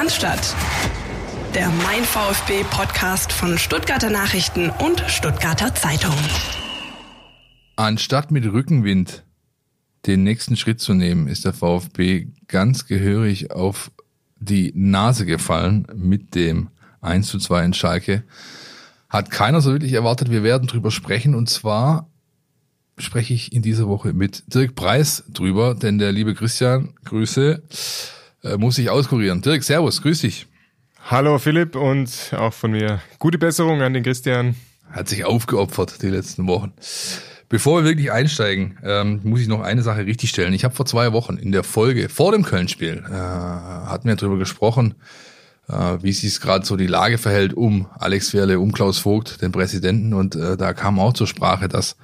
Cannstatt. Der Mein VfB Podcast von Stuttgarter Nachrichten und Stuttgarter Zeitung. Anstatt mit Rückenwind den nächsten Schritt zu nehmen, ist der VfB ganz gehörig auf die Nase gefallen mit dem 1 zu 2 in Schalke. Hat keiner so wirklich erwartet. Wir werden drüber sprechen und zwar spreche ich in dieser Woche mit Dirk Preis drüber, denn der liebe Christian, Grüße, äh, muss sich auskurieren. Dirk, Servus, grüß dich. Hallo Philipp und auch von mir gute Besserung an den Christian. Hat sich aufgeopfert die letzten Wochen. Bevor wir wirklich einsteigen, ähm, muss ich noch eine Sache richtigstellen. Ich habe vor zwei Wochen in der Folge vor dem Köln-Spiel äh, hatten wir darüber gesprochen, äh, wie sich gerade so die Lage verhält um Alex Werle, um Klaus Vogt, den Präsidenten. Und äh, da kam auch zur Sprache, dass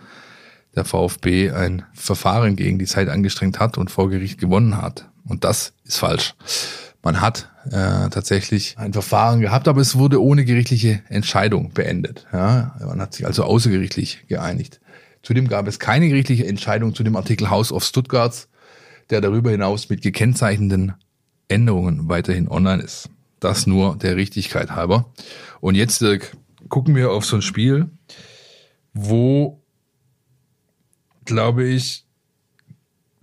der VfB ein Verfahren gegen die Zeit angestrengt hat und vor Gericht gewonnen hat. Und das ist falsch. Man hat äh, tatsächlich ein Verfahren gehabt, aber es wurde ohne gerichtliche Entscheidung beendet. Ja, man hat sich also außergerichtlich geeinigt. Zudem gab es keine gerichtliche Entscheidung zu dem Artikel House of Stuttgart, der darüber hinaus mit gekennzeichneten Änderungen weiterhin online ist. Das nur der Richtigkeit halber. Und jetzt Dirk, gucken wir auf so ein Spiel, wo, glaube ich,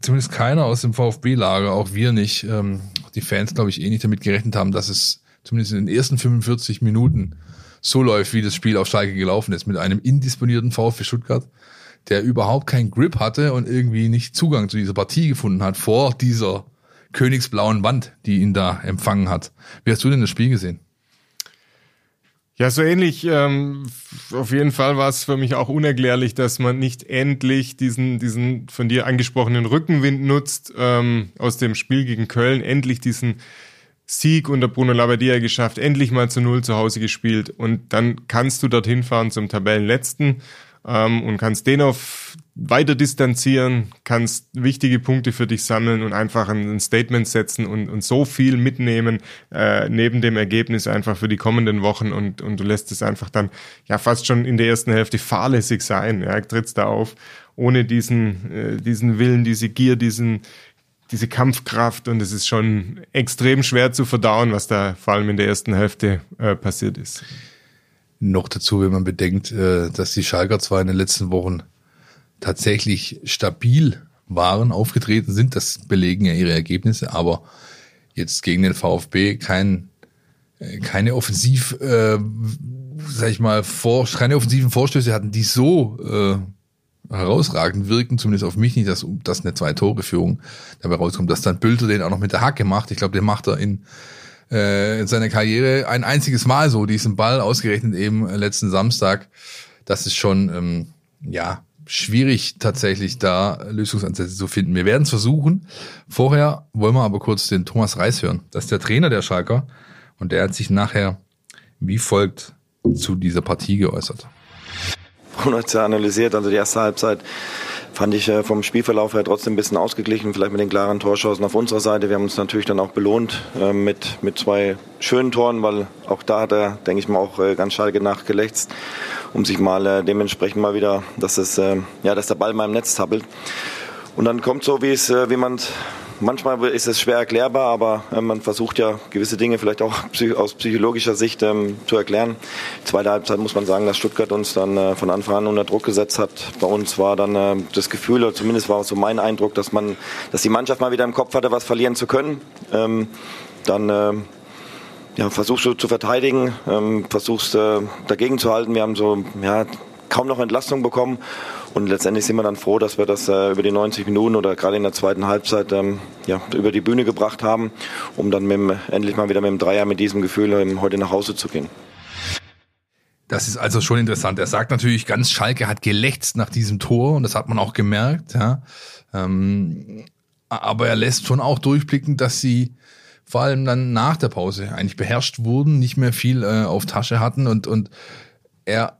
zumindest keiner aus dem VfB-Lager, auch wir nicht, ähm, die Fans, glaube ich, eh nicht damit gerechnet haben, dass es zumindest in den ersten 45 Minuten so läuft, wie das Spiel auf Schalke gelaufen ist, mit einem indisponierten VfB Stuttgart, der überhaupt keinen Grip hatte und irgendwie nicht Zugang zu dieser Partie gefunden hat vor dieser königsblauen Wand, die ihn da empfangen hat. Wie hast du denn das Spiel gesehen? Ja, so ähnlich. Ähm, auf jeden Fall war es für mich auch unerklärlich, dass man nicht endlich diesen, diesen von dir angesprochenen Rückenwind nutzt ähm, aus dem Spiel gegen Köln, endlich diesen Sieg unter Bruno Labbadia geschafft, endlich mal zu Null zu Hause gespielt und dann kannst du dorthin fahren zum Tabellenletzten ähm, und kannst den auf weiter distanzieren, kannst wichtige Punkte für dich sammeln und einfach ein, Statement setzen und, und so viel mitnehmen äh, neben dem Ergebnis einfach für die kommenden Wochen und, und du lässt es einfach dann ja fast schon in der ersten Hälfte fahrlässig sein. Ja, trittst da auf ohne diesen, äh, diesen Willen, diese Gier, diesen diese Kampfkraft und es ist schon extrem schwer zu verdauen, was da vor allem in der ersten Hälfte äh, passiert ist. Noch dazu, wenn man bedenkt, äh, dass die Schalker zwar in den letzten Wochen tatsächlich stabil waren, aufgetreten sind, das belegen ja ihre Ergebnisse, aber jetzt gegen den VfB kein, äh, keine Offensiv, äh, sag ich mal, vor, keine offensiven Vorstöße hatten, die so äh, herausragend wirken, zumindest auf mich nicht, dass, dass eine Zwei-Tore-Führung dabei rauskommt, dass dann Bülter den auch noch mit der Hacke macht. Ich glaube, den macht er in äh, in seiner Karriere ein einziges Mal so, diesen Ball, ausgerechnet eben letzten Samstag. Das ist schon, ähm, ja, schwierig tatsächlich da Lösungsansätze zu finden. Wir werden es versuchen. Vorher wollen wir aber kurz den Thomas Reis hören. Das ist der Trainer der Schalker und der hat sich nachher wie folgt zu dieser Partie geäußert. Bruno hat analysiert, also die erste Halbzeit fand ich äh, vom Spielverlauf her trotzdem ein bisschen ausgeglichen, vielleicht mit den klaren Torschancen auf unserer Seite. Wir haben uns natürlich dann auch belohnt äh, mit, mit zwei schönen Toren, weil auch da hat er, denke ich mal, auch äh, ganz Schalke nachgelächzt, um sich mal äh, dementsprechend mal wieder, dass, es, äh, ja, dass der Ball mal im Netz tappelt. Und dann kommt so, wie es, wie man manchmal ist es schwer erklärbar, aber äh, man versucht ja gewisse Dinge vielleicht auch aus psychologischer Sicht ähm, zu erklären. Zweite Halbzeit muss man sagen, dass Stuttgart uns dann äh, von Anfang an unter Druck gesetzt hat. Bei uns war dann äh, das Gefühl, oder zumindest war so mein Eindruck, dass man, dass die Mannschaft mal wieder im Kopf hatte, was verlieren zu können. Ähm, dann äh, ja, versuchst du zu verteidigen, ähm, versuchst äh, dagegen zu halten. Wir haben so ja, kaum noch Entlastung bekommen und letztendlich sind wir dann froh, dass wir das äh, über die 90 Minuten oder gerade in der zweiten Halbzeit ähm, ja, über die Bühne gebracht haben, um dann mit dem, endlich mal wieder mit dem Dreier mit diesem Gefühl ähm, heute nach Hause zu gehen. Das ist also schon interessant. Er sagt natürlich, ganz Schalke hat gelächzt nach diesem Tor und das hat man auch gemerkt. Ja. Ähm, aber er lässt schon auch durchblicken, dass sie vor allem dann nach der Pause eigentlich beherrscht wurden, nicht mehr viel äh, auf Tasche hatten und, und er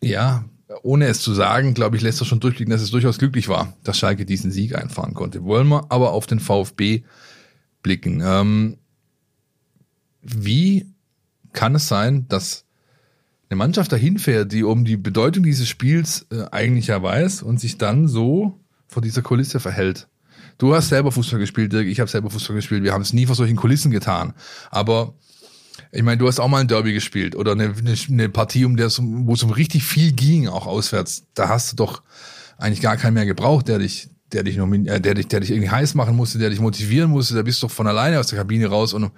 ja ohne es zu sagen, glaube ich, lässt er schon durchblicken, dass es durchaus glücklich war, dass Schalke diesen Sieg einfahren konnte. Wollen wir aber auf den VfB blicken. Ähm, wie kann es sein, dass eine Mannschaft dahin fährt, die um die Bedeutung dieses Spiels äh, eigentlich ja weiß und sich dann so vor dieser Kulisse verhält? Du hast selber Fußball gespielt, Dirk, ich habe selber Fußball gespielt. Wir haben es nie vor solchen Kulissen getan. Aber ich meine, du hast auch mal ein Derby gespielt oder eine, eine, eine Partie, um der, wo es um richtig viel ging, auch auswärts. Da hast du doch eigentlich gar keinen mehr gebraucht, der dich, der dich, noch, äh, der dich, der dich irgendwie heiß machen musste, der dich motivieren musste. Da bist du doch von alleine aus der Kabine raus und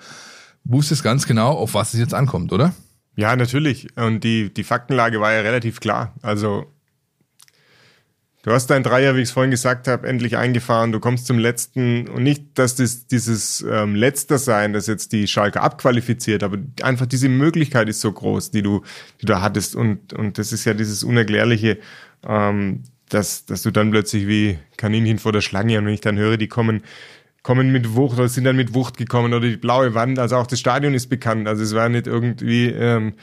wusstest ganz genau, auf was es jetzt ankommt, oder? Ja, natürlich. Und die, die Faktenlage war ja relativ klar. Also Du hast dein Dreier, wie ich es vorhin gesagt habe, endlich eingefahren. Du kommst zum letzten. Und nicht, dass das dieses ähm, Letzter sein, das jetzt die Schalke abqualifiziert, aber einfach diese Möglichkeit ist so groß, die du, die du hattest. Und und das ist ja dieses unerklärliche, ähm, dass dass du dann plötzlich wie Kaninchen vor der Schlange und wenn ich dann höre, die kommen kommen mit Wucht oder sind dann mit Wucht gekommen oder die blaue Wand, also auch das Stadion ist bekannt, also es war nicht irgendwie ähm,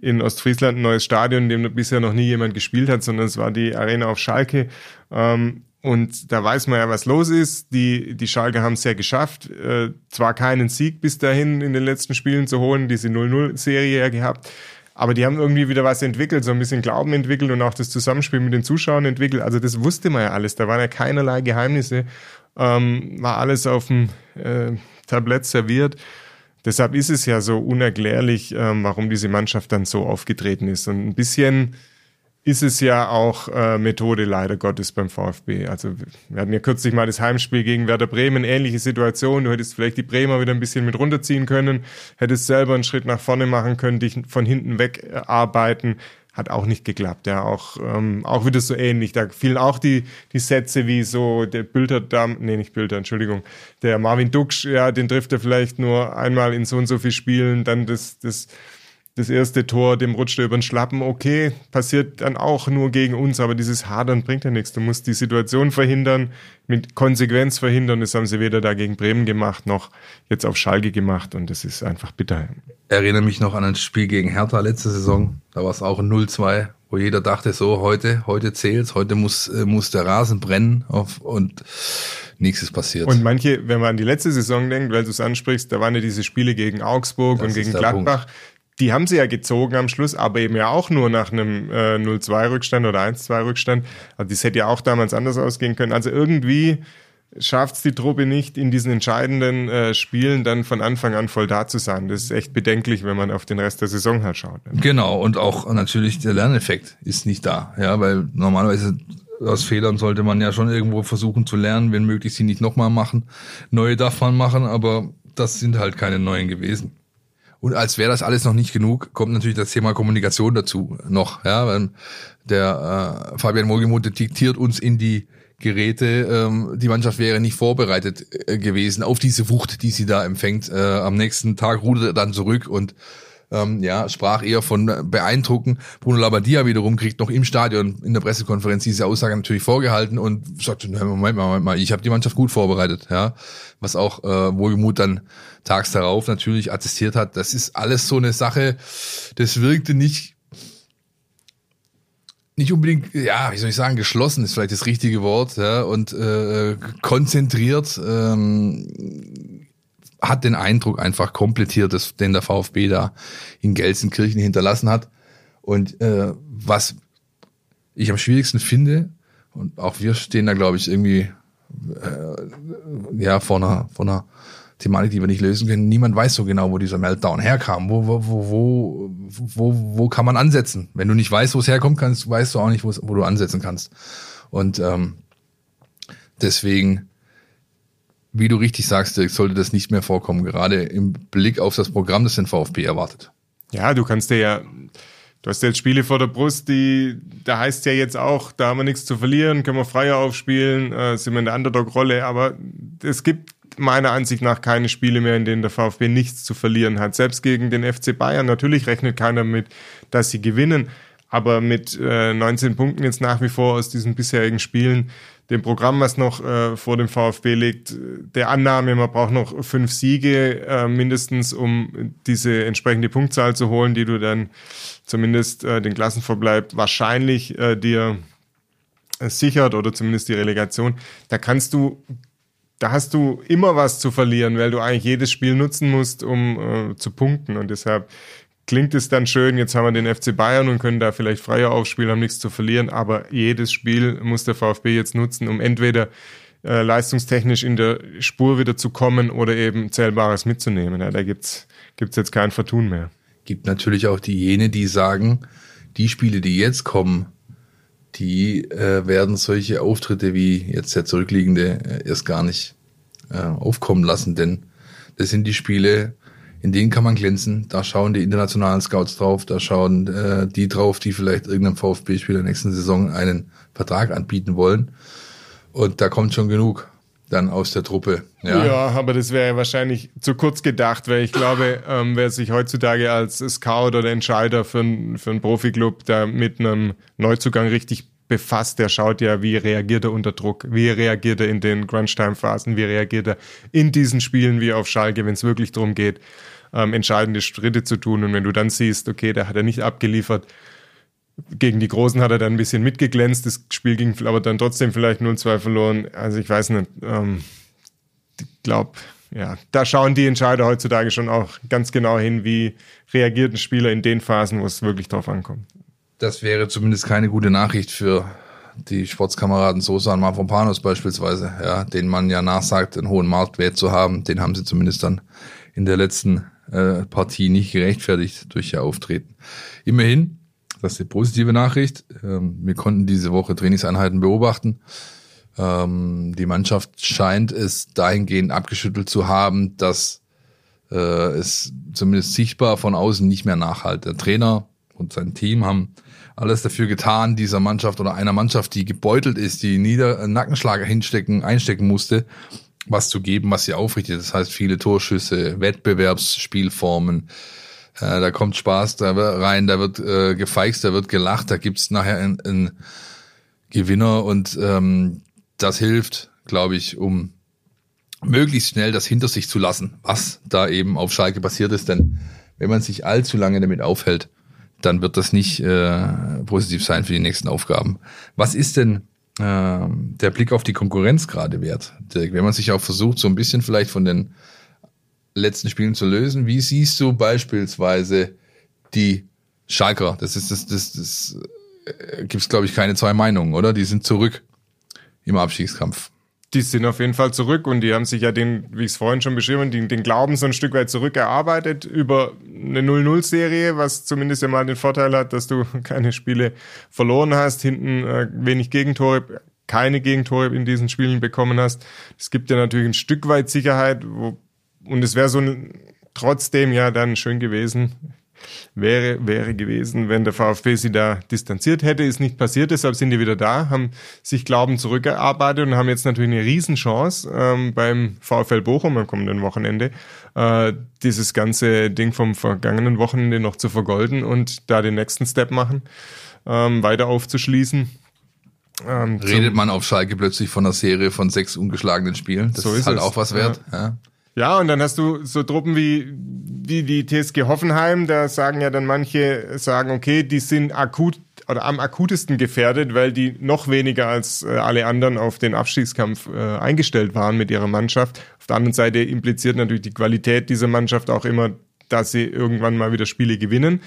in Ostfriesland ein neues Stadion, in dem bisher noch nie jemand gespielt hat, sondern es war die Arena auf Schalke. Ähm, und da weiß man ja, was los ist. Die, die Schalke haben es ja geschafft, äh, zwar keinen Sieg bis dahin in den letzten Spielen zu holen, diese 0-0-Serie ja gehabt, aber die haben irgendwie wieder was entwickelt, so ein bisschen Glauben entwickelt und auch das Zusammenspiel mit den Zuschauern entwickelt. Also das wusste man ja alles, da waren ja keinerlei Geheimnisse, ähm, war alles auf dem äh, Tablett serviert. Deshalb ist es ja so unerklärlich, ähm, warum diese Mannschaft dann so aufgetreten ist. Und ein bisschen ist es ja auch äh, Methode leider Gottes beim VfB. Also wir hatten ja kürzlich mal das Heimspiel gegen Werder Bremen, ähnliche Situation. Du hättest vielleicht die Bremer wieder ein bisschen mit runterziehen können, hättest selber einen Schritt nach vorne machen können, dich von hinten weg arbeiten hat auch nicht geklappt. Ja, auch, ähm, auch wieder so ähnlich. Da fielen auch die, die Sätze wie so der Bilder, nee, nicht Bilder, Entschuldigung, der Marvin Duksch, ja, den trifft er vielleicht nur einmal in so und so viel Spielen, dann das, das, das erste Tor, dem rutscht er über den Schlappen, okay, passiert dann auch nur gegen uns, aber dieses Hadern bringt ja nichts. Du musst die Situation verhindern, mit Konsequenz verhindern. Das haben sie weder da gegen Bremen gemacht, noch jetzt auf Schalke gemacht und das ist einfach bitter. Erinnere mich noch an ein Spiel gegen Hertha letzte Saison. Da war es auch ein 0-2, wo jeder dachte, so, heute, heute zählt's, heute muss, äh, muss der Rasen brennen auf, und nichts ist passiert. Und manche, wenn man an die letzte Saison denkt, weil du es ansprichst, da waren ja diese Spiele gegen Augsburg das und gegen Gladbach. Punkt die haben sie ja gezogen am Schluss, aber eben ja auch nur nach einem äh, 0-2-Rückstand oder 1-2-Rückstand. Also das hätte ja auch damals anders ausgehen können. Also irgendwie schafft es die Truppe nicht, in diesen entscheidenden äh, Spielen dann von Anfang an voll da zu sein. Das ist echt bedenklich, wenn man auf den Rest der Saison halt schaut. Genau, und auch natürlich der Lerneffekt ist nicht da. Ja, weil normalerweise aus Fehlern sollte man ja schon irgendwo versuchen zu lernen, wenn möglich sie nicht nochmal machen. Neue darf man machen, aber das sind halt keine neuen gewesen. Und als wäre das alles noch nicht genug, kommt natürlich das Thema Kommunikation dazu noch. Ja, weil der äh, Fabian Wohlgemuth diktiert uns in die Geräte, ähm, die Mannschaft wäre nicht vorbereitet äh, gewesen auf diese Wucht, die sie da empfängt. Äh, am nächsten Tag rudert er dann zurück und ähm, ja, sprach eher von beeindrucken. Bruno Labbadia wiederum kriegt noch im Stadion in der Pressekonferenz diese Aussage natürlich vorgehalten und sagte, Moment mal, Moment mal, ich habe die Mannschaft gut vorbereitet, ja, was auch äh, Wohlgemut dann tags darauf natürlich attestiert hat. Das ist alles so eine Sache, das wirkte nicht nicht unbedingt, ja, wie soll ich sagen, geschlossen ist vielleicht das richtige Wort, ja, und äh, konzentriert. Ähm, hat den Eindruck einfach komplettiert, dass, den der VfB da in Gelsenkirchen hinterlassen hat. Und äh, was ich am schwierigsten finde, und auch wir stehen da, glaube ich, irgendwie äh, ja vor einer, vor einer Thematik, die wir nicht lösen können. Niemand weiß so genau, wo dieser Meltdown herkam. Wo, wo, wo, wo, wo, kann man ansetzen? Wenn du nicht weißt, wo es herkommt, kannst, weißt du auch nicht, wo du ansetzen kannst. Und ähm, deswegen wie du richtig sagst, sollte das nicht mehr vorkommen, gerade im Blick auf das Programm, das den VfB erwartet. Ja, du kannst dir ja, du hast jetzt Spiele vor der Brust, die, da heißt ja jetzt auch, da haben wir nichts zu verlieren, können wir freier aufspielen, äh, sind wir in der Underdog-Rolle, aber es gibt meiner Ansicht nach keine Spiele mehr, in denen der VfB nichts zu verlieren hat. Selbst gegen den FC Bayern, natürlich rechnet keiner mit, dass sie gewinnen, aber mit äh, 19 Punkten jetzt nach wie vor aus diesen bisherigen Spielen, dem Programm, was noch äh, vor dem VfB liegt, der Annahme, man braucht noch fünf Siege äh, mindestens, um diese entsprechende Punktzahl zu holen, die du dann zumindest äh, den Klassenverbleib wahrscheinlich äh, dir äh, sichert oder zumindest die Relegation. Da kannst du da hast du immer was zu verlieren, weil du eigentlich jedes Spiel nutzen musst, um äh, zu punkten. Und deshalb klingt es dann schön, jetzt haben wir den FC Bayern und können da vielleicht freier aufspielen, haben nichts zu verlieren, aber jedes Spiel muss der VfB jetzt nutzen, um entweder äh, leistungstechnisch in der Spur wieder zu kommen oder eben Zählbares mitzunehmen. Ja, da gibt's gibt's jetzt kein Vertun mehr. Gibt natürlich auch diejenigen, die sagen, die Spiele, die jetzt kommen, die äh, werden solche Auftritte wie jetzt der zurückliegende äh, erst gar nicht äh, aufkommen lassen, denn das sind die Spiele, in denen kann man glänzen. Da schauen die internationalen Scouts drauf, da schauen äh, die drauf, die vielleicht irgendeinem VfB-Spieler nächsten Saison einen Vertrag anbieten wollen. Und da kommt schon genug dann aus der Truppe. Ja, ja aber das wäre wahrscheinlich zu kurz gedacht, weil ich glaube, ähm, wer sich heutzutage als Scout oder Entscheider für, ein, für einen Profiklub da mit einem Neuzugang richtig befasst, der schaut ja, wie reagiert er unter Druck, wie reagiert er in den Crunch-Time-Phasen, wie reagiert er in diesen Spielen wie auf Schalke, wenn es wirklich darum geht, ähm, entscheidende Schritte zu tun. Und wenn du dann siehst, okay, der hat er nicht abgeliefert, gegen die Großen hat er dann ein bisschen mitgeglänzt, das Spiel ging aber dann trotzdem vielleicht 0-2 verloren. Also ich weiß nicht, ähm, ich glaube, ja, da schauen die Entscheider heutzutage schon auch ganz genau hin, wie reagiert ein Spieler in den Phasen, wo es wirklich drauf ankommt. Das wäre zumindest keine gute Nachricht für die Sportskameraden Sosa und Mavropanos beispielsweise, ja, denen man ja nachsagt, einen hohen Marktwert zu haben. Den haben sie zumindest dann in der letzten äh, Partie nicht gerechtfertigt durch ihr Auftreten. Immerhin, das ist die positive Nachricht. Ähm, wir konnten diese Woche Trainingseinheiten beobachten. Ähm, die Mannschaft scheint es dahingehend abgeschüttelt zu haben, dass äh, es zumindest sichtbar von außen nicht mehr nachhalt. Der Trainer und sein Team haben alles dafür getan, dieser Mannschaft oder einer Mannschaft, die gebeutelt ist, die nieder Nackenschlager hinstecken, einstecken musste, was zu geben, was sie aufrichtet. Das heißt, viele Torschüsse, Wettbewerbsspielformen, äh, da kommt Spaß da rein, da wird äh, gefeixt, da wird gelacht, da gibt's nachher einen, einen Gewinner und ähm, das hilft, glaube ich, um möglichst schnell das hinter sich zu lassen, was da eben auf Schalke passiert ist. Denn wenn man sich allzu lange damit aufhält, dann wird das nicht äh, positiv sein für die nächsten Aufgaben. Was ist denn äh, der Blick auf die Konkurrenz gerade wert? Dirk, wenn man sich auch versucht, so ein bisschen vielleicht von den letzten Spielen zu lösen, wie siehst du beispielsweise die Schalker? Das ist das, das, das äh, gibt es, glaube ich, keine zwei Meinungen, oder? Die sind zurück im Abstiegskampf. Die sind auf jeden Fall zurück und die haben sich ja den, wie ich es vorhin schon beschrieben, den, den Glauben so ein Stück weit zurückerarbeitet über eine 0-0-Serie, was zumindest ja mal den Vorteil hat, dass du keine Spiele verloren hast, hinten äh, wenig Gegentore, keine Gegentore in diesen Spielen bekommen hast. Es gibt ja natürlich ein Stück weit Sicherheit, wo, und es wäre so ein, trotzdem ja dann schön gewesen, wäre, wäre gewesen, wenn der VfB sie da distanziert hätte. Ist nicht passiert, deshalb sind die wieder da, haben sich Glauben zurückgearbeitet und haben jetzt natürlich eine Riesenchance ähm, beim VfL Bochum am kommenden Wochenende, äh, dieses ganze Ding vom vergangenen Wochenende noch zu vergolden und da den nächsten Step machen, ähm, weiter aufzuschließen. Ähm, Redet man auf Schalke plötzlich von einer Serie von sechs ungeschlagenen Spielen? Das so ist, ist halt es. auch was wert. Ja. ja. Ja, und dann hast du so Truppen wie, wie die TSG Hoffenheim, da sagen ja dann manche, sagen, okay, die sind akut oder am akutesten gefährdet, weil die noch weniger als äh, alle anderen auf den Abstiegskampf äh, eingestellt waren mit ihrer Mannschaft. Auf der anderen Seite impliziert natürlich die Qualität dieser Mannschaft auch immer, dass sie irgendwann mal wieder Spiele gewinnen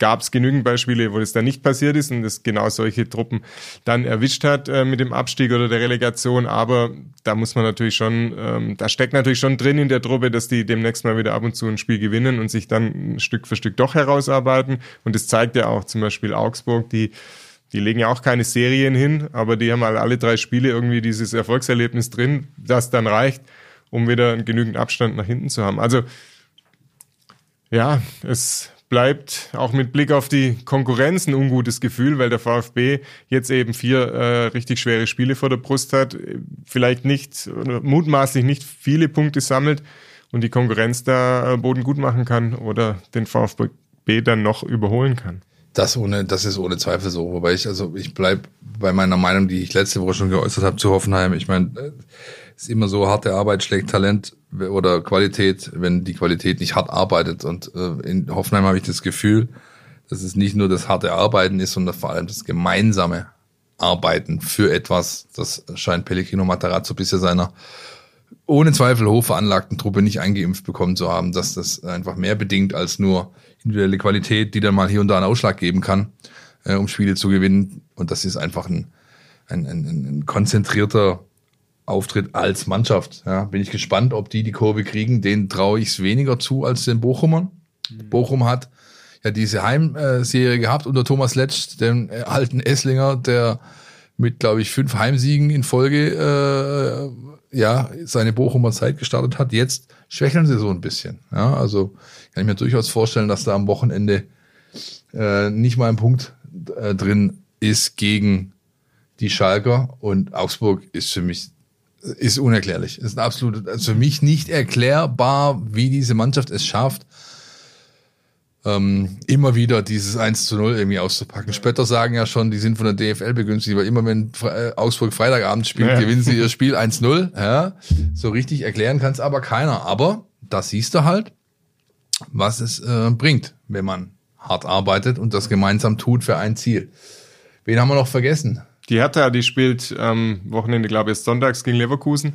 gab es genügend Beispiele, wo das dann nicht passiert ist und das genau solche Truppen dann erwischt hat äh, mit dem Abstieg oder der Relegation. Aber da muss man natürlich schon, ähm, da steckt natürlich schon drin in der Truppe, dass die demnächst mal wieder ab und zu ein Spiel gewinnen und sich dann Stück für Stück doch herausarbeiten. Und das zeigt ja auch zum Beispiel Augsburg, die die legen ja auch keine Serien hin, aber die haben halt alle drei Spiele irgendwie dieses Erfolgserlebnis drin, das dann reicht, um wieder genügend Abstand nach hinten zu haben. Also ja, es bleibt auch mit Blick auf die Konkurrenz ein ungutes Gefühl, weil der VfB jetzt eben vier äh, richtig schwere Spiele vor der Brust hat, vielleicht nicht, mutmaßlich nicht viele Punkte sammelt und die Konkurrenz da äh, Boden gut machen kann oder den VfB dann noch überholen kann. Das ohne, das ist ohne Zweifel so. Wobei ich, also ich bleib bei meiner Meinung, die ich letzte Woche schon geäußert habe zu Hoffenheim. Ich meine, es ist immer so, harte Arbeit schlägt Talent oder Qualität, wenn die Qualität nicht hart arbeitet. Und äh, in Hoffenheim habe ich das Gefühl, dass es nicht nur das harte Arbeiten ist, sondern vor allem das gemeinsame Arbeiten für etwas. Das scheint Pellegrino Matarazzo bisher seiner ohne Zweifel hoch veranlagten Truppe nicht eingeimpft bekommen zu haben, dass das einfach mehr bedingt als nur individuelle Qualität, die dann mal hier und da einen Ausschlag geben kann, äh, um Spiele zu gewinnen. Und das ist einfach ein, ein, ein, ein konzentrierter auftritt als Mannschaft. Ja, bin ich gespannt, ob die die Kurve kriegen. Den traue ich es weniger zu als den Bochumern. Mhm. Bochum hat ja diese Heimserie gehabt unter Thomas Letsch, dem äh, alten Esslinger, der mit, glaube ich, fünf Heimsiegen in Folge äh, ja seine Bochumer Zeit gestartet hat. Jetzt schwächeln sie so ein bisschen. Ja, also kann ich mir durchaus vorstellen, dass da am Wochenende äh, nicht mal ein Punkt äh, drin ist gegen die Schalker und Augsburg ist für mich ist unerklärlich. Ist absolut also für mich nicht erklärbar, wie diese Mannschaft es schafft, ähm, immer wieder dieses 1 zu 0 irgendwie auszupacken. Spötter sagen ja schon, die sind von der DFL begünstigt, weil immer wenn äh, Augsburg Freitagabend spielt, ja. gewinnen sie ihr Spiel 1-0. Ja, so richtig erklären kann es aber keiner. Aber da siehst du halt, was es äh, bringt, wenn man hart arbeitet und das gemeinsam tut für ein Ziel. Wen haben wir noch vergessen? Die Hertha, die spielt am ähm, Wochenende, glaube ich, sonntags gegen Leverkusen.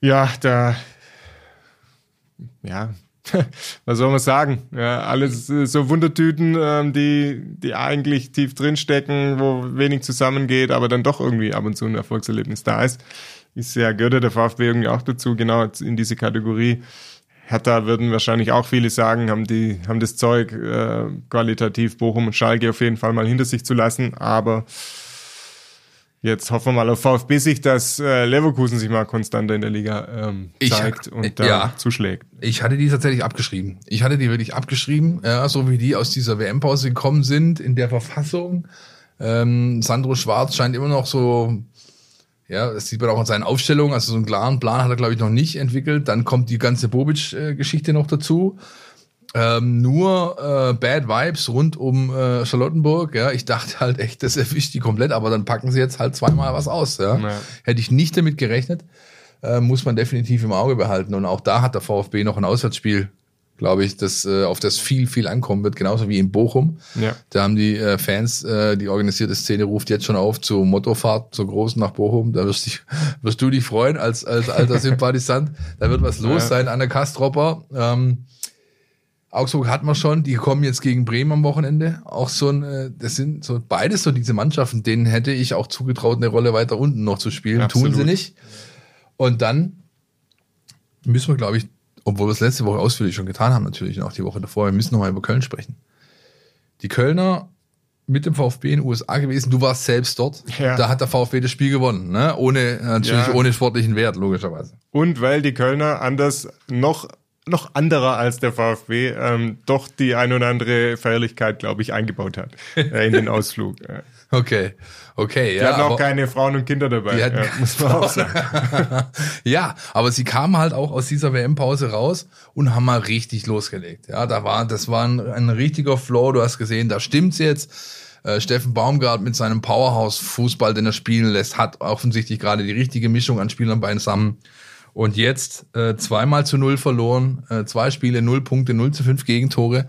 Ja, da, ja, was soll man sagen? Ja, alles so Wundertüten, ähm, die, die eigentlich tief drinstecken, wo wenig zusammengeht, aber dann doch irgendwie ab und zu ein Erfolgserlebnis da ist. Ist ja, gehört der VfB irgendwie auch dazu, genau in diese Kategorie. Hertha würden wahrscheinlich auch viele sagen, haben die, haben das Zeug äh, qualitativ Bochum und Schalke auf jeden Fall mal hinter sich zu lassen, aber Jetzt hoffen wir mal auf VfB sich, dass äh, Leverkusen sich mal konstanter in der Liga ähm, zeigt ich, und da ja, zuschlägt. Ich hatte die tatsächlich abgeschrieben. Ich hatte die wirklich abgeschrieben, ja, so wie die aus dieser WM-Pause gekommen sind in der Verfassung. Ähm, Sandro Schwarz scheint immer noch so, ja, das sieht man auch in seinen Aufstellungen, also so einen klaren Plan hat er, glaube ich, noch nicht entwickelt. Dann kommt die ganze Bobic-Geschichte noch dazu. Ähm, nur äh, Bad Vibes rund um äh, Charlottenburg. Ja, ich dachte halt echt, das erwischt die komplett, aber dann packen sie jetzt halt zweimal was aus. Ja, ja. hätte ich nicht damit gerechnet. Äh, muss man definitiv im Auge behalten. Und auch da hat der VfB noch ein Auswärtsspiel, glaube ich, das äh, auf das viel viel ankommen wird, genauso wie in Bochum. Ja. Da haben die äh, Fans, äh, die organisierte Szene ruft jetzt schon auf zur Mottofahrt zur großen nach Bochum. Da wirst, dich, wirst du dich freuen als als alter Sympathisant. Da wird was los ja. sein an der Kastropper. Ähm, Augsburg hat man schon, die kommen jetzt gegen Bremen am Wochenende. Auch so ein, äh, das sind so beides so diese Mannschaften, denen hätte ich auch zugetraut, eine Rolle weiter unten noch zu spielen. Absolut. Tun sie nicht. Und dann müssen wir, glaube ich, obwohl wir es letzte Woche ausführlich schon getan haben, natürlich und auch die Woche davor, wir müssen nochmal über Köln sprechen. Die Kölner mit dem VfB in den USA gewesen. Du warst selbst dort. Ja. Da hat der VfB das Spiel gewonnen, ne? Ohne natürlich ja. ohne sportlichen Wert logischerweise. Und weil die Kölner anders noch noch anderer als der VfB ähm, doch die ein oder andere Feierlichkeit, glaube ich, eingebaut hat äh, in den Ausflug. Okay, okay. Die ja, hatten auch keine Frauen und Kinder dabei, ja, muss man auch sagen. ja, aber sie kamen halt auch aus dieser WM-Pause raus und haben mal richtig losgelegt. Ja, da war, das war ein, ein richtiger Flow. Du hast gesehen, da stimmt's jetzt. Äh, Steffen Baumgart mit seinem Powerhouse-Fußball, den er spielen lässt, hat offensichtlich gerade die richtige Mischung an Spielern beisammen. Und jetzt äh, zweimal zu null verloren, äh, zwei Spiele, null Punkte, null zu fünf Gegentore.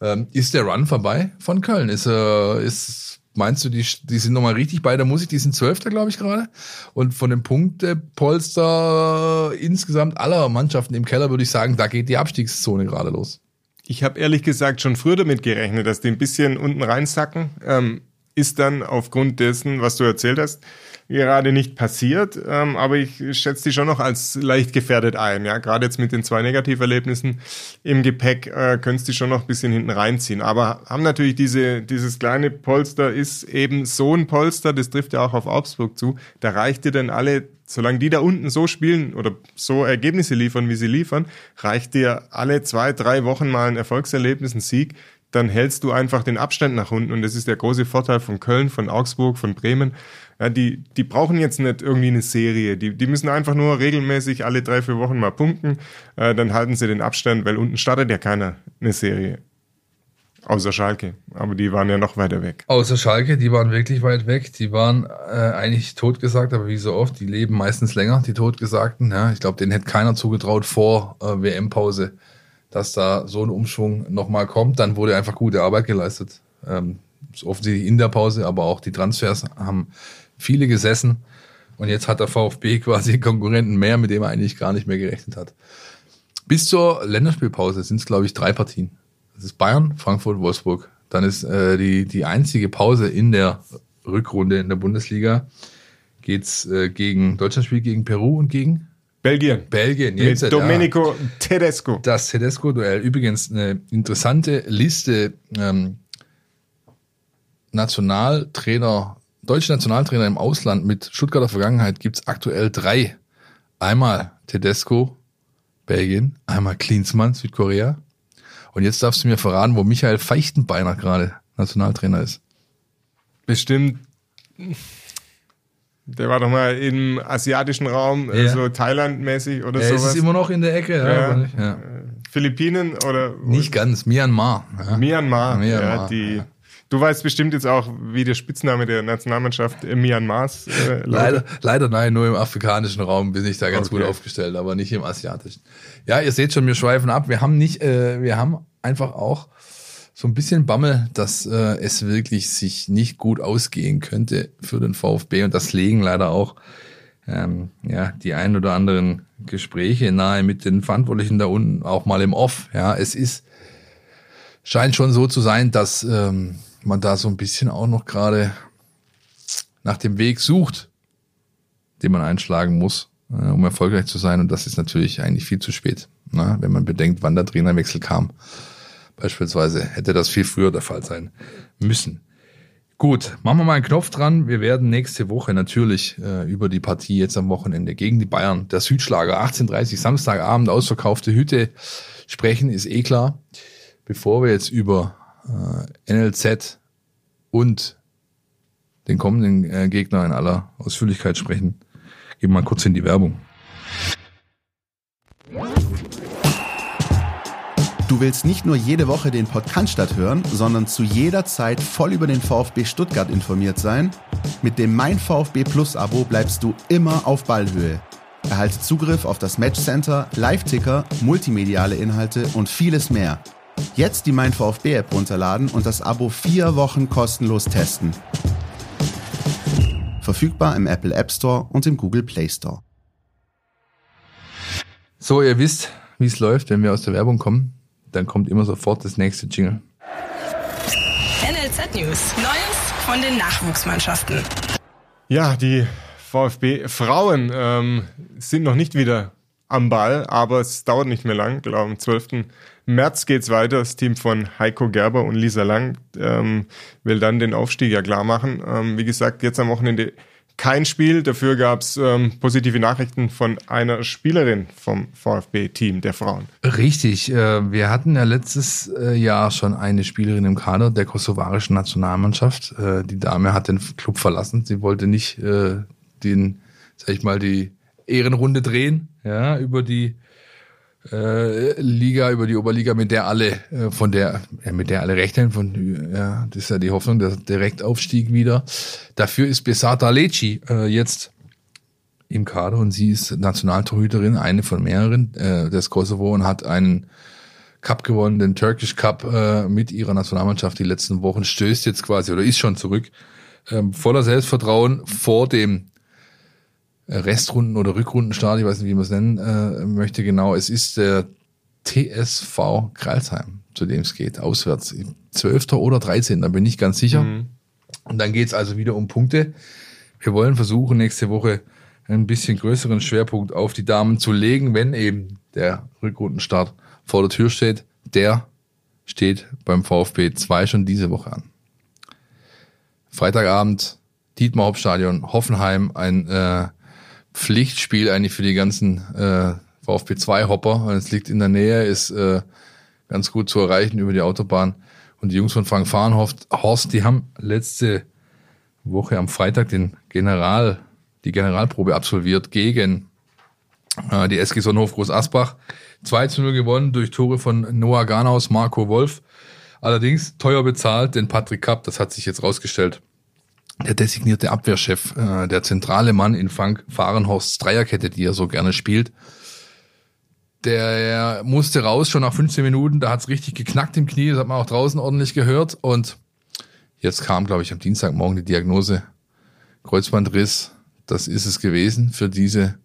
Ähm, ist der Run vorbei von Köln? Ist, äh, ist meinst du, die, die sind nochmal richtig bei der Musik? Die sind Zwölfter, glaube ich, gerade. Und von dem Punktepolster insgesamt aller Mannschaften im Keller würde ich sagen, da geht die Abstiegszone gerade los. Ich habe ehrlich gesagt schon früher damit gerechnet, dass die ein bisschen unten reinsacken. Ähm, ist dann aufgrund dessen, was du erzählt hast, gerade nicht passiert, ähm, aber ich schätze die schon noch als leicht gefährdet ein. Ja, gerade jetzt mit den zwei Negativerlebnissen im Gepäck äh, können die schon noch ein bisschen hinten reinziehen. Aber haben natürlich diese dieses kleine Polster ist eben so ein Polster, das trifft ja auch auf Augsburg zu. Da reicht dir dann alle, solange die da unten so spielen oder so Ergebnisse liefern, wie sie liefern, reicht dir alle zwei drei Wochen mal ein Erfolgserlebnis, ein Sieg dann hältst du einfach den Abstand nach unten. Und das ist der große Vorteil von Köln, von Augsburg, von Bremen. Ja, die, die brauchen jetzt nicht irgendwie eine Serie. Die, die müssen einfach nur regelmäßig alle drei, vier Wochen mal punkten. Äh, dann halten sie den Abstand, weil unten startet ja keiner eine Serie. Außer Schalke. Aber die waren ja noch weiter weg. Außer Schalke, die waren wirklich weit weg. Die waren äh, eigentlich totgesagt, aber wie so oft, die leben meistens länger, die Totgesagten. Ja, ich glaube, denen hätte keiner zugetraut vor äh, WM-Pause dass da so ein Umschwung nochmal kommt. Dann wurde einfach gute Arbeit geleistet. Ähm, offensichtlich in der Pause, aber auch die Transfers haben viele gesessen. Und jetzt hat der VfB quasi Konkurrenten mehr, mit dem er eigentlich gar nicht mehr gerechnet hat. Bis zur Länderspielpause sind es, glaube ich, drei Partien. Das ist Bayern, Frankfurt, Wolfsburg. Dann ist äh, die, die einzige Pause in der Rückrunde in der Bundesliga geht's äh, gegen Deutschland spielt gegen Peru und gegen Belgien. Belgien. Jetzt, Mit ja. Domenico Tedesco. Das Tedesco-Duell. Übrigens eine interessante Liste ähm, Nationaltrainer, deutsche Nationaltrainer im Ausland mit Stuttgarter Vergangenheit gibt's aktuell drei. Einmal Tedesco, Belgien, einmal Klinsmann, Südkorea. Und jetzt darfst du mir verraten, wo Michael Feichtenbeiner gerade Nationaltrainer ist. Bestimmt. Der war doch mal im asiatischen Raum, äh, Ja. so Thailand-mäßig oder Er sowas. ist immer noch in der Ecke. Ja, Ja. ja. Philippinen oder nicht ganz, Myanmar. Ja. Myanmar. Myanmar, ja, die, ja. Du weißt bestimmt jetzt auch, wie der Spitzname der Nationalmannschaft äh, Myanmars äh. Leider, leider nein, nur im afrikanischen Raum bin ich da ganz Okay. gut aufgestellt, aber nicht im asiatischen. Ja, ihr seht schon, wir schweifen ab. Wir haben nicht, äh, wir haben einfach auch so ein bisschen Bammel, dass äh, es wirklich sich nicht gut ausgehen könnte für den VfB und das legen leider auch ähm, ja die ein oder anderen Gespräche nahe mit den Verantwortlichen da unten, auch mal im Off. Ja, es ist scheint schon so zu sein, dass ähm, man da so ein bisschen auch noch gerade nach dem Weg sucht, den man einschlagen muss, äh, um erfolgreich zu sein. Und das ist natürlich eigentlich viel zu spät, ne? wenn man bedenkt, wann der Trainerwechsel kam. Beispielsweise hätte das viel früher der Fall sein müssen. Gut, machen wir mal einen Knopf dran. Wir werden nächste Woche natürlich äh, über die Partie jetzt am Wochenende gegen die Bayern, der Südschlager, 18.30 Samstagabend, ausverkaufte Hütte sprechen, ist eh klar. Bevor wir jetzt über äh, NLZ und den kommenden äh, Gegner in aller Ausführlichkeit sprechen, gehen wir mal kurz in die Werbung. Du willst nicht nur jede Woche den Podcast hören, sondern zu jeder Zeit voll über den VfB Stuttgart informiert sein? Mit dem Mein VfB Plus Abo bleibst du immer auf Ballhöhe. Erhalte Zugriff auf das Matchcenter, Live-Ticker, multimediale Inhalte und vieles mehr. Jetzt die Mein VfB App runterladen und das Abo vier Wochen kostenlos testen. Verfügbar im Apple App Store und im Google Play Store. So, ihr wisst, wie es läuft, wenn wir aus der Werbung kommen. Dann kommt immer sofort das nächste Jingle. NLZ News. Neues von den Nachwuchsmannschaften. Ja, die VfB-Frauen ähm, sind noch nicht wieder am Ball, aber es dauert nicht mehr lang. Ich glaube, am 12. März geht's weiter. Das Team von Heiko Gerber und Lisa Lang ähm, will dann den Aufstieg ja klar machen. Ähm, wie gesagt, jetzt am Wochenende kein Spiel. Dafür gab's ähm, positive Nachrichten von einer Spielerin vom VfB-Team der Frauen. Richtig, äh, wir hatten ja letztes äh, Jahr schon eine Spielerin im Kader der kosovarischen Nationalmannschaft. Äh, die Dame hat den Club verlassen. Sie wollte nicht äh, den, sag ich mal, die Ehrenrunde drehen, ja, über die äh, Liga, über die Oberliga, mit der alle, äh, von der, ja, mit der alle rechnen, von, ja, das ist ja die Hoffnung, der Direktaufstieg wieder. Dafür ist Besata Leci äh, jetzt im Kader und sie ist Nationaltorhüterin, eine von mehreren äh, des Kosovo und hat einen Cup gewonnen, den Turkish Cup äh, mit ihrer Nationalmannschaft die letzten Wochen, stößt jetzt quasi oder ist schon zurück, ähm, voller Selbstvertrauen vor dem äh, Restrunden- oder Rückrundenstart, ich weiß nicht, wie man es nennen äh, möchte genau. Es ist der TSV Kralsheim, zu dem es geht, auswärts. 12. oder 13. Da bin ich ganz sicher. Und dann geht's also wieder um Punkte. Wir wollen versuchen, nächste Woche ein bisschen größeren Schwerpunkt auf die Damen zu legen, wenn eben der Rückrundenstart vor der Tür steht. Der steht beim VfB 2 schon diese Woche an. Freitagabend, Dietmar Hauptstadion, Hoffenheim, ein äh, Pflichtspiel eigentlich für die ganzen äh, VfB 2 Hopper. Es liegt in der Nähe, ist äh, ganz gut zu erreichen über die Autobahn. Und die Jungs von Frank Fahrenhorst, Horst, die haben letzte Woche am Freitag den General, die Generalprobe absolviert gegen äh, die SG Sonnenhof Groß Asbach. 2 zu 0 gewonnen durch Tore von Noah Garnaus, Marco Wolf. Allerdings teuer bezahlt, denn Patrick Kapp, das hat sich jetzt rausgestellt, der designierte Abwehrchef, äh, der zentrale Mann in Frank Fahrenhorsts Dreierkette, die er so gerne spielt, der musste raus schon nach 15 Minuten, da hat's richtig geknackt im Knie, das hat man auch draußen ordentlich gehört. Und jetzt kam, glaube ich, am Dienstagmorgen die Diagnose. Kreuzbandriss, das ist es gewesen für diese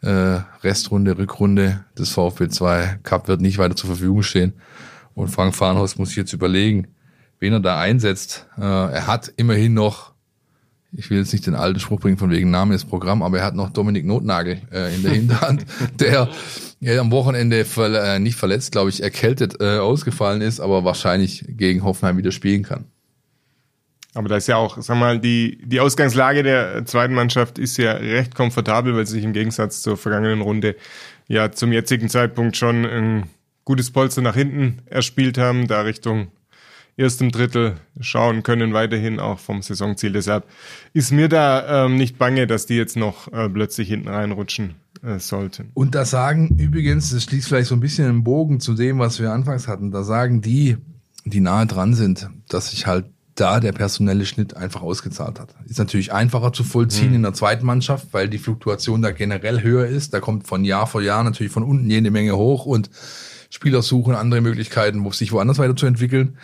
äh, Restrunde, Rückrunde des VfB 2. Cup wird nicht weiter zur Verfügung stehen. Und Frank Fahrenhorst muss sich jetzt überlegen, wen er da einsetzt. Äh, er hat immerhin noch ich will jetzt nicht den alten Spruch bringen von wegen Name ist Programm, aber er hat noch Dominik Notnagel äh, in der Hinterhand, der ja, am Wochenende verle äh, nicht verletzt, glaube ich, erkältet äh, ausgefallen ist, aber wahrscheinlich gegen Hoffenheim wieder spielen kann. Aber da ist ja auch, sag mal, die, die Ausgangslage der zweiten Mannschaft ist ja recht komfortabel, weil sie sich im Gegensatz zur vergangenen Runde ja zum jetzigen Zeitpunkt schon ein gutes Polster nach hinten erspielt haben, da Richtung erstem Drittel schauen können, weiterhin auch vom Saisonziel. Deshalb ist mir da ähm, nicht bange, dass die jetzt noch äh, plötzlich hinten reinrutschen äh, sollten. Und da sagen übrigens, das schließt vielleicht so ein bisschen einen Bogen zu dem, was wir anfangs hatten, da sagen die, die nahe dran sind, dass sich halt da der personelle Schnitt einfach ausgezahlt hat. Ist natürlich einfacher zu vollziehen mhm. in der zweiten Mannschaft, weil die Fluktuation da generell höher ist. Da kommt von Jahr vor Jahr natürlich von unten jede Menge hoch und Spieler suchen andere Möglichkeiten, sich woanders weiterzuentwickeln.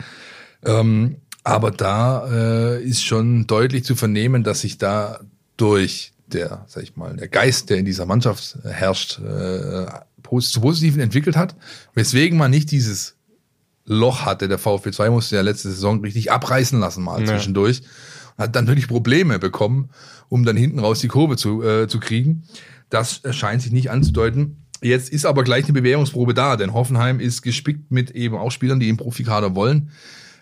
Ähm, aber da äh, ist schon deutlich zu vernehmen, dass sich da durch der, sag ich mal, der Geist, der in dieser Mannschaft herrscht, äh, zu Positiven entwickelt hat, weswegen man nicht dieses Loch hatte. Der VfB 2 musste ja letzte Saison richtig abreißen lassen mal ja. zwischendurch. Hat dann wirklich Probleme bekommen, um dann hinten raus die Kurve zu, äh, zu kriegen. Das scheint sich nicht anzudeuten. Jetzt ist aber gleich eine Bewährungsprobe da, denn Hoffenheim ist gespickt mit eben auch Spielern, die im Profikader wollen.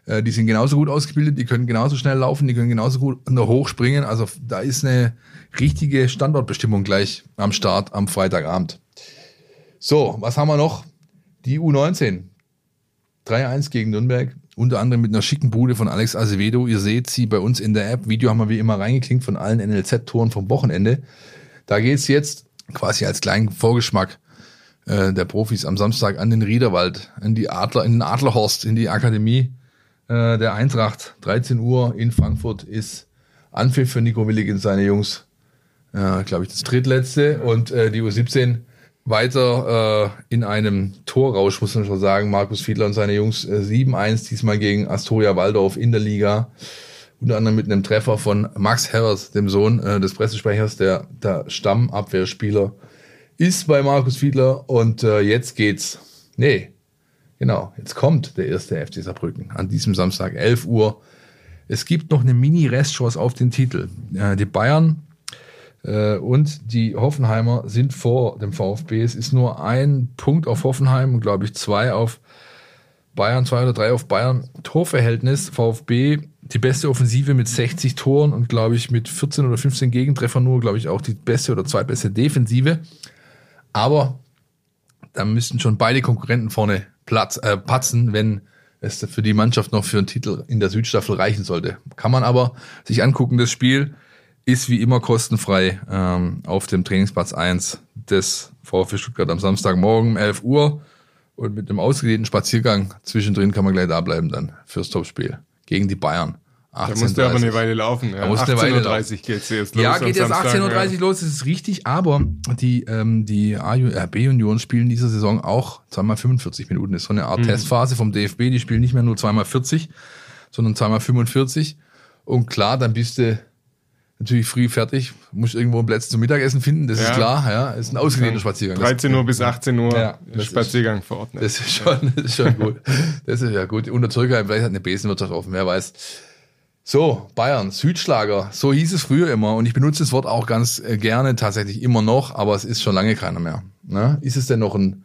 Äh, die sind genauso gut ausgebildet, die können genauso schnell laufen, die können genauso gut noch hochspringen. Also da ist eine richtige Standortbestimmung gleich am Start am Freitagabend. So, was haben wir noch? Die U19. 3-1 gegen Nürnberg. Unter anderem mit einer schicken Bude von Alex Azevedo. Ihr seht sie bei uns in der App. Video haben wir wie immer reingeklinkt von allen NLZ-Toren vom Wochenende. Da geht's jetzt quasi als kleinen Vorgeschmack äh, der Profis am Samstag an den Riederwald, in die Adler, in den Adlerhorst, in die Akademie äh, der Eintracht. 13 Uhr in Frankfurt ist Anpfiff für Nico Willig und seine Jungs. Äh, Glaube ich, das drittletzte. Und äh, die U17 weiter äh, in einem Torrausch, muss man schon sagen. Markus Fiedler und seine Jungs äh, 7-1, diesmal gegen Astoria Waldorf in der Liga. Unter anderem mit einem Treffer von Max Herrers, dem Sohn äh, des Pressesprechers, der, der Stammabwehrspieler ist bei Markus Fiedler. Und äh, jetzt geht's. Nee, Genau, jetzt kommt der erste FC Saarbrücken an diesem Samstag, 11 Uhr. Es gibt noch eine Mini-Restchance auf den Titel. Äh, die Bayern äh, und die Hoffenheimer sind vor dem VfB. Es ist nur ein Punkt auf Hoffenheim und glaube ich zwei auf Bayern, zwei oder drei auf Bayern. Torverhältnis VfB, die beste Offensive mit 60 Toren und glaube ich mit 14 oder 15 Gegentreffer nur, glaube ich auch die beste oder zweitbeste Defensive. Aber da müssten schon beide Konkurrenten vorne Platz, äh, patzen, wenn es für die Mannschaft noch für einen Titel in der Südstaffel reichen sollte. Kann man aber sich angucken, das Spiel ist wie immer kostenfrei ähm, auf dem Trainingsplatz 1 des VfB Stuttgart am Samstagmorgen um 11 Uhr und mit einem ausgedehnten Spaziergang zwischendrin kann man gleich da bleiben dann fürs Topspiel gegen die Bayern. 18, da musste aber eine Weile laufen. Ja. 18.30 Uhr geht es erst los. Ja, geht jetzt 18.30 Uhr ja. los, das ist richtig, aber die, ähm, die B-Union spielen diese Saison auch zweimal 45 Minuten. Das ist so eine Art mhm. Testphase vom DFB, die spielen nicht mehr nur zweimal 40, sondern zweimal 45. Und klar, dann bist du natürlich früh fertig, musst irgendwo einen Platz zum Mittagessen finden, das ja. ist klar, ja, ist ein ausgedehnter Spaziergang. 13 Uhr bis 18 Uhr ja, Spaziergang vor Ort. Das ist schon, das ist schon gut. Das ist ja gut. Unter Zürcher vielleicht hat eine Besenwirtschaft offen, wer weiß. So, Bayern, Südschlager, so hieß es früher immer und ich benutze das Wort auch ganz äh, gerne, tatsächlich immer noch, aber es ist schon lange keiner mehr. Ne? Ist es denn noch ein,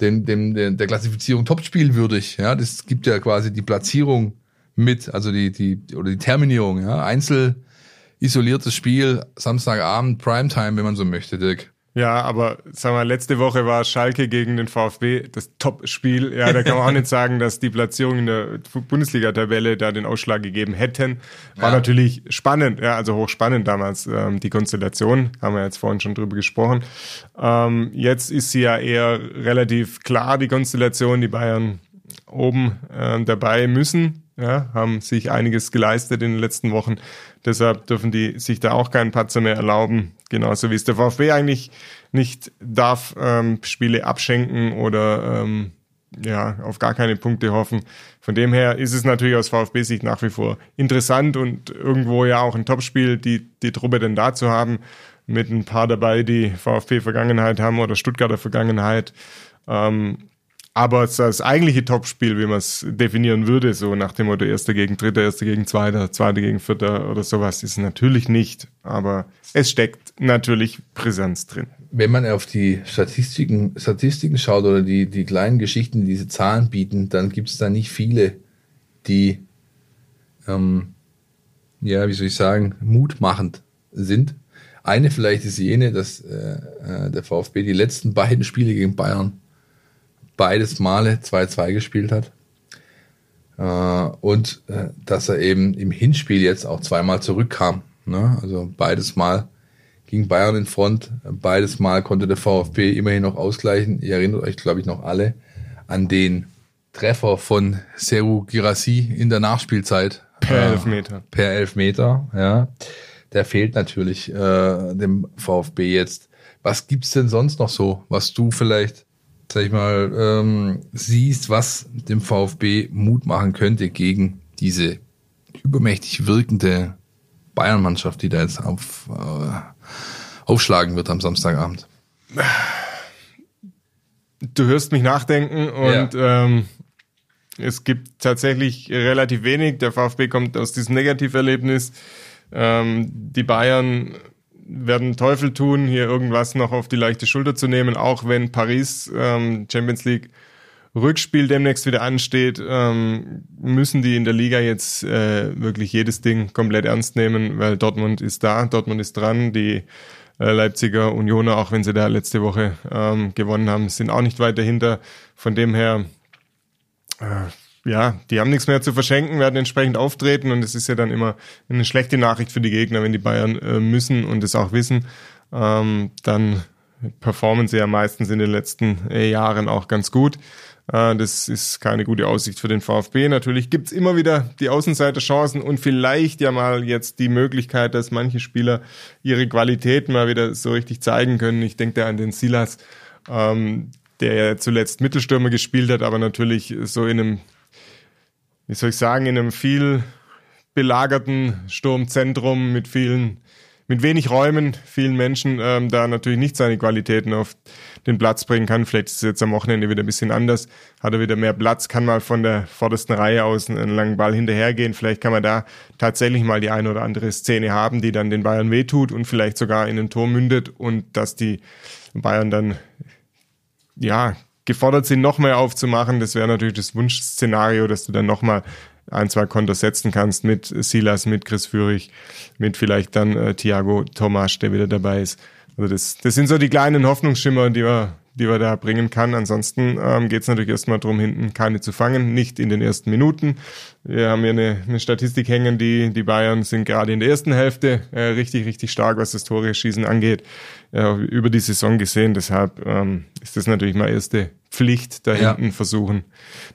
dem, dem, der Klassifizierung Topspiel würdig? Ja, das gibt ja quasi die Platzierung mit, also die, die, oder die Terminierung, ja, Einzel isoliertes Spiel, Samstagabend, Primetime, wenn man so möchte, Dirk. Ja, aber sag mal, letzte Woche war Schalke gegen den VfB das Top-Spiel. Ja, da kann man auch nicht sagen, dass die Platzierung in der Bundesliga-Tabelle da den Ausschlag gegeben hätten. War ja. natürlich spannend, ja, also hochspannend damals, ähm, die Konstellation. Haben wir jetzt vorhin schon drüber gesprochen. Ähm, jetzt ist sie ja eher relativ klar, die Konstellation. Die Bayern oben äh, dabei müssen, ja, haben sich einiges geleistet in den letzten Wochen. Deshalb dürfen die sich da auch keinen Patzer mehr erlauben. Genauso wie es der VfB eigentlich nicht darf, ähm, Spiele abschenken oder ähm, ja, auf gar keine Punkte hoffen. Von dem her ist es natürlich aus VfB-Sicht nach wie vor interessant und irgendwo ja auch ein Topspiel, die, die Truppe denn da zu haben, mit ein paar dabei, die VfB-Vergangenheit haben oder Stuttgarter Vergangenheit. Ähm, Aber das eigentliche Topspiel, wie man es definieren würde, so nach dem Motto Erster gegen Dritter, Erster gegen Zweiter, Zweiter gegen Vierter oder sowas, ist natürlich nicht. Aber es steckt natürlich Präsenz drin. Wenn man auf die Statistiken, Statistiken schaut oder die, die kleinen Geschichten, die diese Zahlen bieten, dann gibt es da nicht viele, die, ähm, ja, wie soll ich sagen, mutmachend sind. Eine vielleicht ist jene, dass äh, äh der VfB die letzten beiden Spiele gegen Bayern beides Male 2-2 gespielt hat. Äh, und äh, dass er eben im Hinspiel jetzt auch zweimal zurückkam. Ne? Also beides Mal ging Bayern in Front, beides Mal konnte der VfB immerhin noch ausgleichen. Ihr erinnert euch, glaube ich, noch alle an den Treffer von Seru Girassi in der Nachspielzeit. Per äh, Elfmeter. Per Elfmeter, ja. Der fehlt natürlich äh, dem VfB jetzt. Was gibt's denn sonst noch so, was du vielleicht sag ich mal, ähm, siehst, was dem VfB Mut machen könnte gegen diese übermächtig wirkende Bayern-Mannschaft, die da jetzt auf, äh, aufschlagen wird am Samstagabend. Du hörst mich nachdenken und ja. ähm, es gibt tatsächlich relativ wenig. Der VfB kommt aus diesem Negativerlebnis. Ähm, die Bayern werden Teufel tun, hier irgendwas noch auf die leichte Schulter zu nehmen, auch wenn Paris ähm, Champions League Rückspiel demnächst wieder ansteht, ähm, müssen die in der Liga jetzt äh, wirklich jedes Ding komplett ernst nehmen, weil Dortmund ist da, Dortmund ist dran, die äh, Leipziger Unioner, auch wenn sie da letzte Woche ähm, gewonnen haben, sind auch nicht weit dahinter. Von dem her äh, ja, die haben nichts mehr zu verschenken, werden entsprechend auftreten und es ist ja dann immer eine schlechte Nachricht für die Gegner, wenn die Bayern äh, müssen und es auch wissen, ähm, dann performen sie ja meistens in den letzten äh, Jahren auch ganz gut. Äh, das ist keine gute Aussicht für den VfB. Natürlich gibt's immer wieder die Außenseiterchancen und vielleicht ja mal jetzt die Möglichkeit, dass manche Spieler ihre Qualität mal wieder so richtig zeigen können. Ich denke da an den Silas, ähm, der ja zuletzt Mittelstürmer gespielt hat, aber natürlich so in einem wie soll ich sagen, in einem viel belagerten Sturmzentrum mit vielen, mit wenig Räumen, vielen Menschen, ähm, da natürlich nicht seine Qualitäten auf den Platz bringen kann. Vielleicht ist es jetzt am Wochenende wieder ein bisschen anders. Hat er wieder mehr Platz, kann mal von der vordersten Reihe aus einen langen Ball hinterhergehen. Vielleicht kann man da tatsächlich mal die eine oder andere Szene haben, die dann den Bayern wehtut und vielleicht sogar in ein Tor mündet und dass die Bayern dann ja gefordert sind, noch mehr aufzumachen. Das wäre natürlich das Wunschszenario, dass du dann noch mal ein, zwei Kontos setzen kannst mit Silas, mit Chris Führig, mit vielleicht dann äh, Thiago Tomasch, der wieder dabei ist. Also das, das sind so die kleinen Hoffnungsschimmer, die wir, die wir da bringen kann. Ansonsten ähm, geht es natürlich erstmal darum, hinten keine zu fangen, nicht in den ersten Minuten. Wir haben hier eine, eine Statistik hängen, die, die Bayern sind gerade in der ersten Hälfte äh, richtig, richtig stark, was das Tore schießen angeht, äh, über die Saison gesehen. Deshalb ähm, ist das natürlich mal erste Pflicht, da ja. hinten versuchen,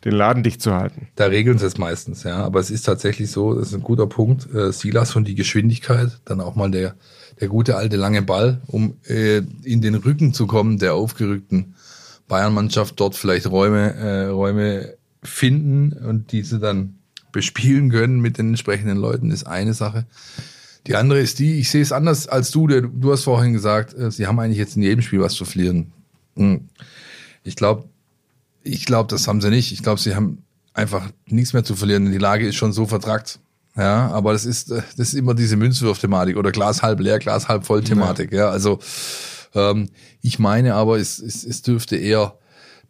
den Laden dicht zu halten. Da regeln sie es meistens, ja. Aber es ist tatsächlich so, das ist ein guter Punkt. Äh, Silas und die Geschwindigkeit, dann auch mal der, der gute alte lange Ball, um äh, in den Rücken zu kommen der aufgerückten Bayern-Mannschaft, dort vielleicht Räume, äh, Räume finden und diese dann bespielen können mit den entsprechenden Leuten, ist eine Sache. Die andere ist die, ich sehe es anders als du, der, du hast vorhin gesagt, äh, sie haben eigentlich jetzt in jedem Spiel was zu verlieren. Hm. Ich glaube, ich glaube, das haben sie nicht. Ich glaube, sie haben einfach nichts mehr zu verlieren. Die Lage ist schon so vertrackt. Ja, aber das ist, das ist immer diese Münzwurf-Thematik oder Glas halb leer, Glas halb voll Thematik. Ja, ja also ähm, ich meine aber, es, es, es dürfte eher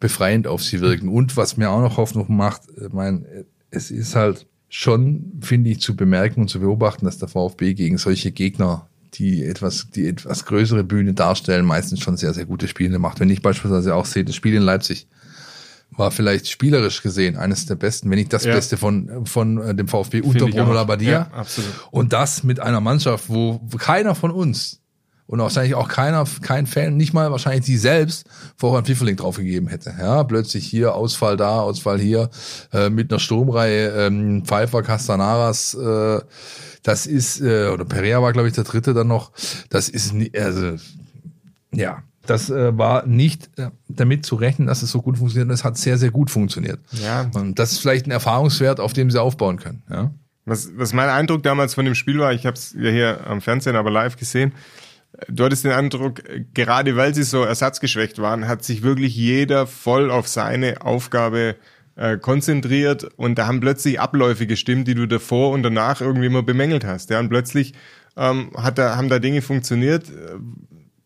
befreiend auf sie wirken. Und was mir auch noch Hoffnung macht, ich meine, es ist halt schon, finde ich, zu bemerken und zu beobachten, dass der VfB gegen solche Gegner die etwas, die etwas größere Bühne darstellen, meistens schon sehr, sehr gute Spiele macht. Wenn ich beispielsweise auch sehe, das Spiel in Leipzig war vielleicht spielerisch gesehen eines der besten, wenn nicht das ja. Beste von, von äh, dem VfB unter Bruno Labbadia. Ja, und das mit einer Mannschaft, wo keiner von uns und wahrscheinlich auch keiner, kein Fan, nicht mal wahrscheinlich sie selbst, vorher einen Pfifferling draufgegeben hätte. Ja, plötzlich hier Ausfall da, Ausfall hier, äh, mit einer Sturmreihe, ähm, Pfeiffer, Castanaras, äh, das ist, äh, oder Perea war, glaube ich, der dritte dann noch. Das ist, also, ja, das äh, war nicht äh, damit zu rechnen, dass es so gut funktioniert. Und es hat sehr, sehr gut funktioniert. Ja. Und das ist vielleicht ein Erfahrungswert, auf dem sie aufbauen können. Ja. Was, was mein Eindruck damals von dem Spiel war, ich habe es ja hier am Fernsehen aber live gesehen, du hattest den Eindruck, gerade weil sie so ersatzgeschwächt waren, hat sich wirklich jeder voll auf seine Aufgabe äh, konzentriert und da haben plötzlich Abläufe gestimmt, die du davor und danach irgendwie immer bemängelt hast. Ja, und plötzlich ähm, hat da, haben da Dinge funktioniert, äh,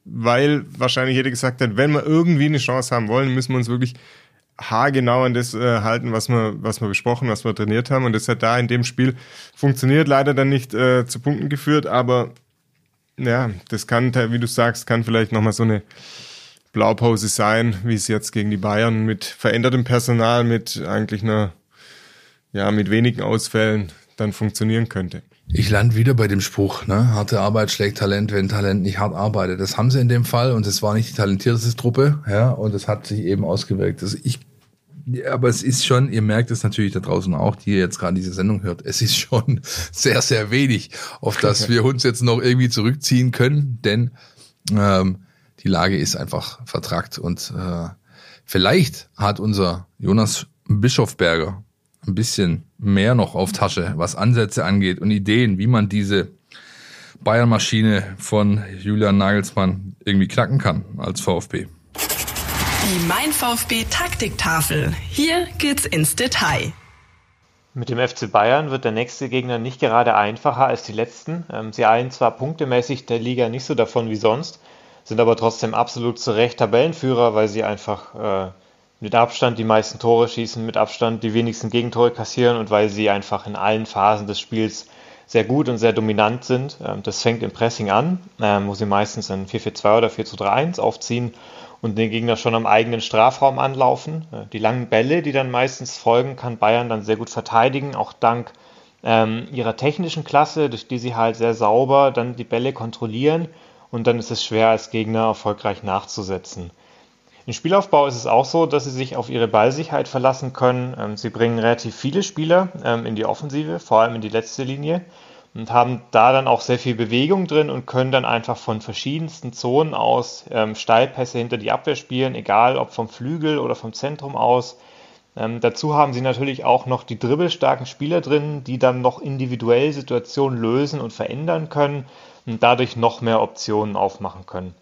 weil wahrscheinlich jeder gesagt hat, wenn wir irgendwie eine Chance haben wollen, müssen wir uns wirklich haargenau an das äh, halten, was wir, was wir besprochen, was wir trainiert haben. Und das hat da in dem Spiel funktioniert, leider dann nicht äh, zu Punkten geführt, aber ja, das kann, wie du sagst, kann vielleicht nochmal so eine Blaupause sein, wie es jetzt gegen die Bayern mit verändertem Personal, mit eigentlich einer, ja, mit wenigen Ausfällen dann funktionieren könnte. Ich lande wieder bei dem Spruch, ne? Harte Arbeit schlägt Talent, wenn Talent nicht hart arbeitet. Das haben sie in dem Fall und es war nicht die talentierteste Truppe, ja, und es hat sich eben ausgewirkt. Also ich, aber es ist schon, ihr merkt es natürlich da draußen auch, die ihr jetzt gerade diese Sendung hört, es ist schon sehr, sehr wenig, auf das wir uns jetzt noch irgendwie zurückziehen können, denn ähm, die Lage ist einfach vertrackt und äh, vielleicht hat unser Jonas Bischofberger ein bisschen mehr noch auf Tasche, was Ansätze angeht und Ideen, wie man diese Bayern-Maschine von Julian Nagelsmann irgendwie knacken kann als VfB. Die Mein VfB Taktiktafel. Hier geht's ins Detail. Mit dem FC Bayern wird der nächste Gegner nicht gerade einfacher als die letzten. Ähm, sie eilen zwar punktemäßig der Liga nicht so davon wie sonst, sind aber trotzdem absolut zu Recht Tabellenführer, weil sie einfach äh, mit Abstand die meisten Tore schießen, mit Abstand die wenigsten Gegentore kassieren und weil sie einfach in allen Phasen des Spiels sehr gut und sehr dominant sind. Ähm, das fängt im Pressing an, ähm, wo sie meistens ein 4-4-2 oder 4-3-1 aufziehen und den Gegner schon am eigenen Strafraum anlaufen. Äh, die langen Bälle, die dann meistens folgen, kann Bayern dann sehr gut verteidigen, auch dank ähm, ihrer technischen Klasse, durch die sie halt sehr sauber dann die Bälle kontrollieren und dann ist es schwer als Gegner erfolgreich nachzusetzen. Im Spielaufbau ist es auch so, dass sie sich auf ihre Ballsicherheit verlassen können. Ähm, sie bringen relativ viele Spieler ähm, in die Offensive, vor allem in die letzte Linie und haben da dann auch sehr viel Bewegung drin und können dann einfach von verschiedensten Zonen aus ähm, Steilpässe hinter die Abwehr spielen, egal ob vom Flügel oder vom Zentrum aus. Ähm, dazu haben sie natürlich auch noch die dribbelstarken Spieler drin, die dann noch individuell Situationen lösen und verändern können und dadurch noch mehr Optionen aufmachen können.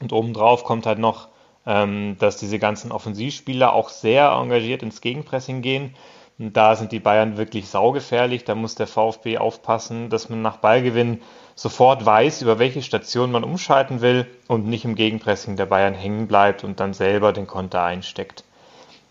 Und obendrauf kommt halt noch dass diese ganzen Offensivspieler auch sehr engagiert ins Gegenpressing gehen. Und da sind die Bayern wirklich saugefährlich. Da muss der VfB aufpassen, dass man nach Ballgewinn sofort weiß, über welche Station man umschalten will und nicht im Gegenpressing der Bayern hängen bleibt und dann selber den Konter einsteckt.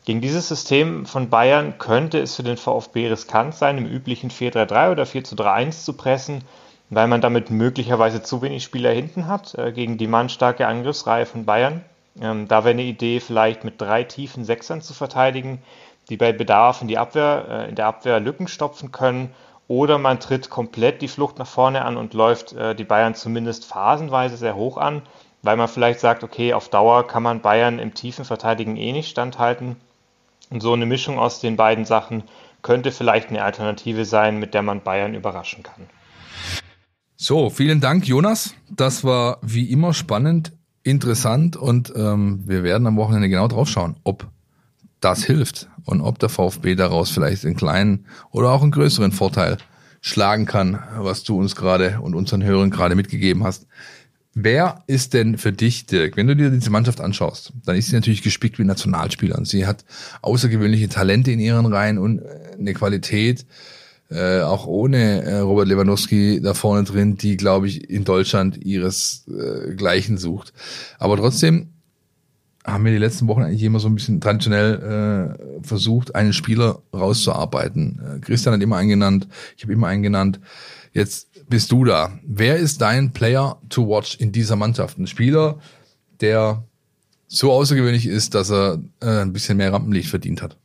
Gegen dieses System von Bayern könnte es für den VfB riskant sein, im üblichen 4-3-3 oder 4-3-1 zu pressen, weil man damit möglicherweise zu wenig Spieler hinten hat äh, gegen die mannstarke Angriffsreihe von Bayern. Ähm, da wäre eine Idee, vielleicht mit drei tiefen Sechsern zu verteidigen, die bei Bedarf in, die Abwehr, äh, in der Abwehr Lücken stopfen können. Oder man tritt komplett die Flucht nach vorne an und läuft äh, die Bayern zumindest phasenweise sehr hoch an, weil man vielleicht sagt, okay, auf Dauer kann man Bayern im tiefen Verteidigen eh nicht standhalten. Und so eine Mischung aus den beiden Sachen könnte vielleicht eine Alternative sein, mit der man Bayern überraschen kann. So, vielen Dank, Jonas. Das war wie immer spannend interessant und ähm, wir werden am Wochenende genau drauf schauen, ob das hilft und ob der VfB daraus vielleicht einen kleinen oder auch einen größeren Vorteil schlagen kann, was du uns gerade und unseren Hörern gerade mitgegeben hast. Wer ist denn für dich, Dirk, wenn du dir diese Mannschaft anschaust, dann ist sie natürlich gespickt mit Nationalspielern. Sie hat außergewöhnliche Talente in ihren Reihen und eine Qualität, äh, auch ohne äh, Robert Lewandowski da vorne drin, die, glaube ich, in Deutschland ihresgleichen äh, sucht. Aber trotzdem haben wir die letzten Wochen eigentlich immer so ein bisschen traditionell äh, versucht, einen Spieler rauszuarbeiten. Äh, Christian hat immer einen genannt, ich habe immer einen genannt. Jetzt bist du da. Wer ist dein Player to watch in dieser Mannschaft? Ein Spieler, der so außergewöhnlich ist, dass er äh, ein bisschen mehr Rampenlicht verdient hat.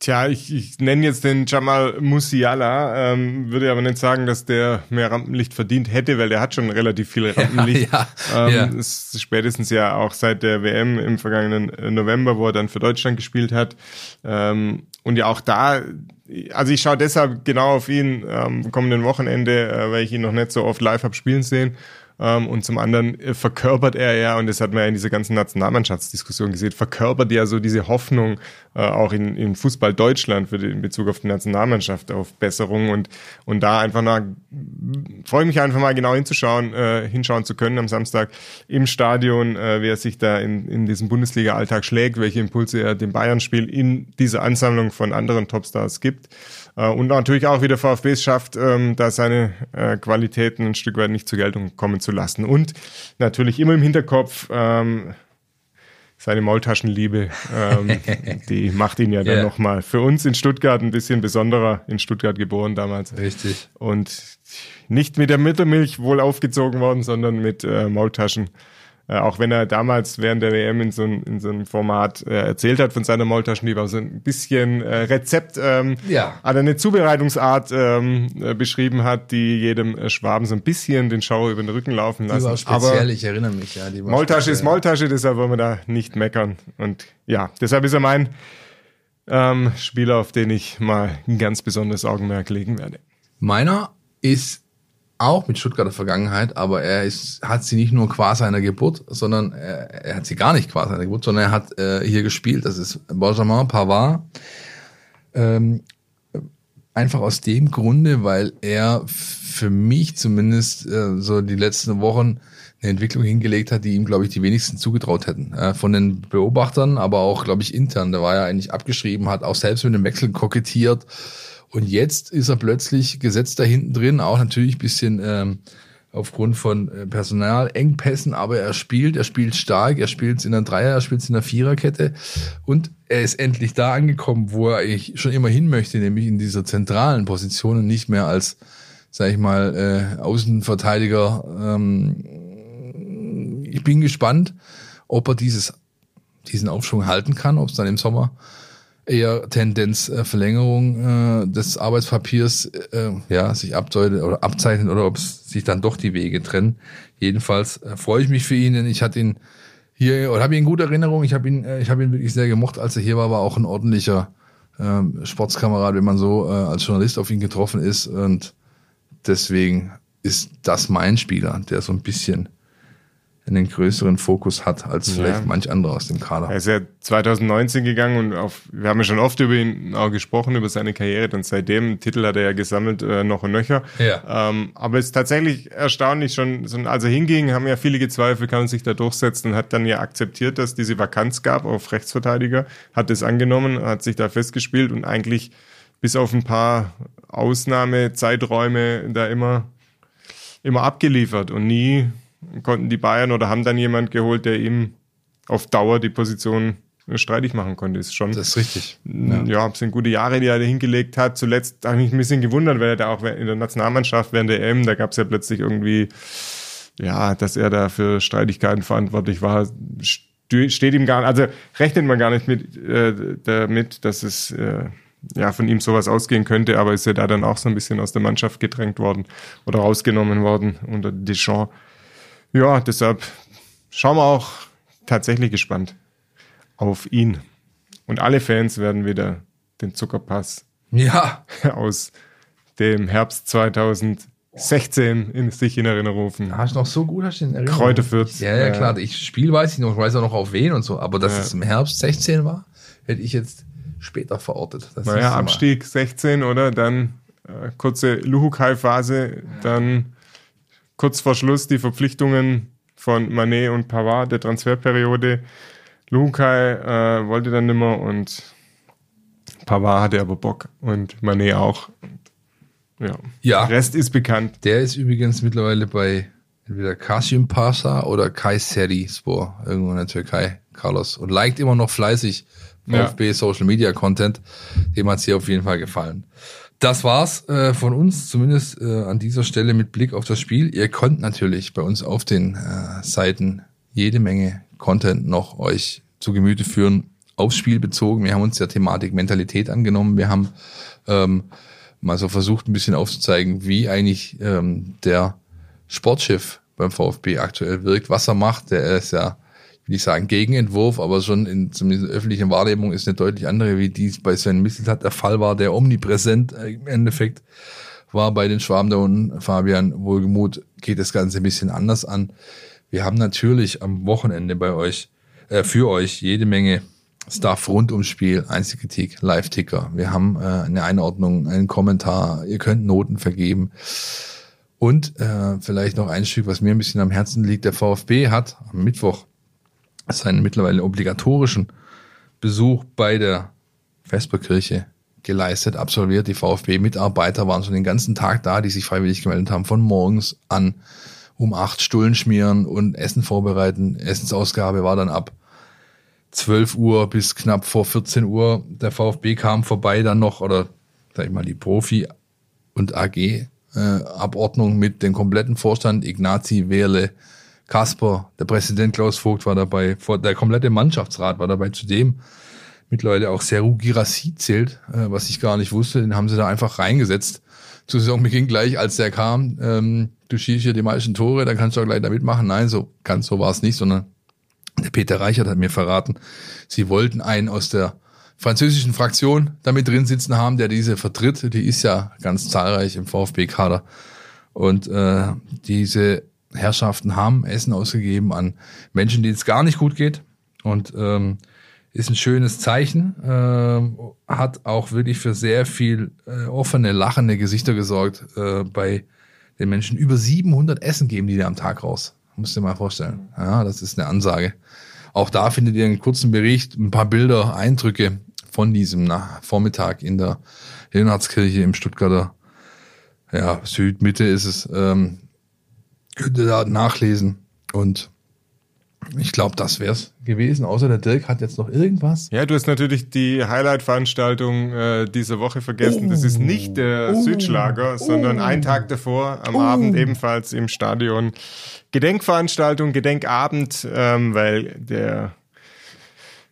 Tja, ich, ich nenne jetzt den Jamal Musiala, ähm, würde aber nicht sagen, dass der mehr Rampenlicht verdient hätte, weil der hat schon relativ viel Rampenlicht. Ja, ja, ähm, ja. Ist spätestens ja auch seit der WM im vergangenen äh, November, wo er dann für Deutschland gespielt hat. Ähm, und ja auch da, also ich schaue deshalb genau auf ihn am kommenden Wochenende, äh, weil ich ihn noch nicht so oft live hab spielen sehen. Ähm, und zum anderen äh, verkörpert er ja, und das hat man ja in dieser ganzen Nationalmannschaftsdiskussion gesehen, verkörpert ja so diese Hoffnung äh, auch in, in Fußball Deutschland für den, in Bezug auf die Nationalmannschaft auf Besserung und, und da einfach mal, freue mich einfach mal genau hinzuschauen, äh, hinschauen zu können am Samstag im Stadion, äh, wer sich da in, in diesem Bundesliga-Alltag schlägt, welche Impulse er dem Bayern-Spiel in dieser Ansammlung von anderen Topstars gibt. Äh, und natürlich auch, wie der VfB es schafft, ähm, da seine äh, Qualitäten ein Stück weit nicht zur Geltung kommen zu lassen. Und natürlich immer im Hinterkopf, ähm, seine Maultaschenliebe, ähm, die macht ihn ja dann yeah. nochmal für uns in Stuttgart ein bisschen besonderer, in Stuttgart geboren damals. Richtig. Und nicht mit der Muttermilch wohl aufgezogen worden, sondern mit äh, Maultaschen. Äh, auch wenn er damals während der WM in so, ein, in so einem Format äh, erzählt hat von seiner Maultaschenliebe, so ein bisschen äh, Rezept, ähm, ja. also eine Zubereitungsart ähm, äh, beschrieben hat, die jedem äh, Schwaben so ein bisschen den Schauer über den Rücken laufen lassen. Die war speziell, Aber ich erinnere mich, ja. Die Maultasche ist Maultasche, deshalb wollen wir da nicht meckern. Und ja, deshalb ist er mein ähm, Spieler, auf den ich mal ein ganz besonderes Augenmerk legen werde. Meiner ist auch mit Stuttgarter Vergangenheit, aber er ist, hat sie nicht nur qua seiner Geburt, sondern er, er hat sie gar nicht qua seiner Geburt, sondern er hat äh, hier gespielt. Das ist Benjamin Pavard. Ähm, einfach aus dem Grunde, weil er für mich zumindest äh, so die letzten Wochen eine Entwicklung hingelegt hat, die ihm, glaube ich, die wenigsten zugetraut hätten. Äh, von den Beobachtern, aber auch, glaube ich, intern. Der war ja eigentlich abgeschrieben, hat auch selbst mit dem Wechsel kokettiert und jetzt ist er plötzlich gesetzt da hinten drin, auch natürlich bisschen ähm, aufgrund von äh, Personalengpässen, aber er spielt, er spielt stark, er spielt in der Dreier, er spielt in der Viererkette und er ist endlich da angekommen, wo er eigentlich schon immer hin möchte, nämlich in dieser zentralen Position und nicht mehr als, sag ich mal, äh, Außenverteidiger. Ähm, ich bin gespannt, ob er dieses, diesen Aufschwung halten kann, ob es dann im Sommer eher Tendenz äh, Verlängerung äh, des Arbeitspapiers äh, ja sich abdeutet oder abzeichnet oder ob es sich dann doch die Wege trennen. Jedenfalls äh, freue ich mich für ihn, denn ich hatte ihn hier oder habe ihn in guter Erinnerung. Ich habe ihn, äh, ich habe ihn wirklich sehr gemocht, als er hier war, war auch ein ordentlicher äh, Sportskamerad, wenn man so äh, als Journalist auf ihn getroffen ist und deswegen ist das mein Spieler, der so ein bisschen einen größeren Fokus hat als vielleicht ja. manch anderer aus dem Kader. Er ist ja 2019 gegangen und auf, wir haben ja schon oft über ihn auch gesprochen, über seine Karriere und seitdem Titel hat er ja gesammelt, äh, noch und nöcher. Ja. Ähm, aber es ist tatsächlich erstaunlich schon, als er hinging, haben ja viele gezweifelt, kann er sich da durchsetzen und hat dann ja akzeptiert, dass diese Vakanz gab auf Rechtsverteidiger, hat es angenommen, hat sich da festgespielt und eigentlich bis auf ein paar Ausnahmezeiträume da immer, immer abgeliefert und nie konnten die Bayern oder haben dann jemand geholt, der ihm auf Dauer die Position streitig machen konnte. Ist schon. Das ist richtig. Ja, ja sind gute Jahre, die er da hingelegt hat. Zuletzt habe ich mich ein bisschen gewundert, weil er da auch in der Nationalmannschaft während der EM, da gab es ja plötzlich irgendwie, ja, dass er da für Streitigkeiten verantwortlich war, steht ihm gar nicht, also rechnet man gar nicht mit äh, damit, dass es äh, ja von ihm sowas ausgehen könnte, aber ist er da dann auch so ein bisschen aus der Mannschaft gedrängt worden oder rausgenommen worden unter Deschamps ja, deshalb schauen wir auch tatsächlich gespannt auf ihn. Und alle Fans werden wieder den Zuckerpass ja. aus dem Herbst 2016 in sich in Erinnerung rufen. Hast du noch so gut hast du in Erinnerung? Kräuter Fürth. Ja, ja, klar. Ich Spiel weiß ich noch, ich weiß auch noch auf wen und so, aber dass ja. es im Herbst 16 war, hätte ich jetzt später verortet. Das naja, Abstieg 16, oder? Dann äh, kurze Luhukai-Phase, dann kurz vor Schluss die Verpflichtungen von Manet und Pavard der Transferperiode. Lukai äh, wollte dann nimmer und Pavard hatte aber Bock und Manet auch. Ja. ja. Rest ist bekannt. Der ist übrigens mittlerweile bei entweder Kasim Pasha oder Kayseri Spor, irgendwo in der Türkei, Carlos. Und liked immer noch fleißig VfB ja. Social Media Content. Dem hat es hier auf jeden Fall gefallen. Das war's äh, von uns, zumindest äh, an dieser Stelle mit Blick auf das Spiel. Ihr könnt natürlich bei uns auf den äh, Seiten jede Menge Content noch euch zu Gemüte führen, aufs Spiel bezogen. Wir haben uns der Thematik Mentalität angenommen. Wir haben ähm, mal so versucht, ein bisschen aufzuzeigen, wie eigentlich ähm, der Sportchef beim VfB aktuell wirkt, was er macht. Der ist ja ich sagen, Gegenentwurf, aber schon in zumindest in öffentlichen Wahrnehmung ist eine deutlich andere, wie dies bei Sven Misseltat der Fall war, der omnipräsent äh, im Endeffekt war bei den Schwaben da unten. Fabian, wohlgemut, geht das Ganze ein bisschen anders an. Wir haben natürlich am Wochenende bei euch, äh, für euch jede Menge Stuff rund ums Spiel, Einzelkritik, Live-Ticker. Wir haben äh, eine Einordnung, einen Kommentar. Ihr könnt Noten vergeben. Und äh, vielleicht noch ein Stück, was mir ein bisschen am Herzen liegt. Der VfB hat am Mittwoch seinen mittlerweile obligatorischen Besuch bei der Vesperkirche geleistet, absolviert. Die VfB-Mitarbeiter waren schon den ganzen Tag da, die sich freiwillig gemeldet haben, von morgens an um acht Stullen schmieren und Essen vorbereiten. Essensausgabe war dann ab 12 Uhr bis knapp vor 14 Uhr. Der VfB kam vorbei dann noch, oder sag ich mal, die Profi- und AG-Abordnung äh, mit dem kompletten Vorstand, Ignazi, Wehrle, Kasper, der Präsident Klaus Vogt war dabei, der komplette Mannschaftsrat war dabei, zudem mittlerweile auch Seru Girassi zählt, äh, was ich gar nicht wusste, den haben sie da einfach reingesetzt. Zu Saisonbeginn gleich, als der kam, ähm, du schießt hier die meisten Tore, dann kannst du auch gleich da mitmachen. Nein, so ganz so war es nicht, sondern der Peter Reichert hat mir verraten, sie wollten einen aus der französischen Fraktion damit drin sitzen haben, der diese vertritt. Die ist ja ganz zahlreich im VfB-Kader. Und äh, diese Herrschaften haben Essen ausgegeben an Menschen, denen es gar nicht gut geht. Und ähm, ist ein schönes Zeichen, äh, hat auch wirklich für sehr viel äh, offene, lachende Gesichter gesorgt äh, bei den Menschen. Über 700 Essen geben die dir am Tag raus. Musst du dir mal vorstellen. Ja, das ist eine Ansage. Auch da findet ihr einen kurzen Bericht, ein paar Bilder, Eindrücke von diesem Vormittag in der Leonhardskirche im Stuttgarter ja, Südmitte ist es. Ähm, könnt ihr da nachlesen und ich glaube, das wär's gewesen. Außer der Dirk hat jetzt noch irgendwas. Ja, du hast natürlich die Highlight-Veranstaltung äh, dieser Woche vergessen. Oh. Das ist nicht der oh. Südschlager, sondern oh. ein Tag davor am Abend ebenfalls im Stadion. Gedenkveranstaltung, Gedenkabend, ähm, weil der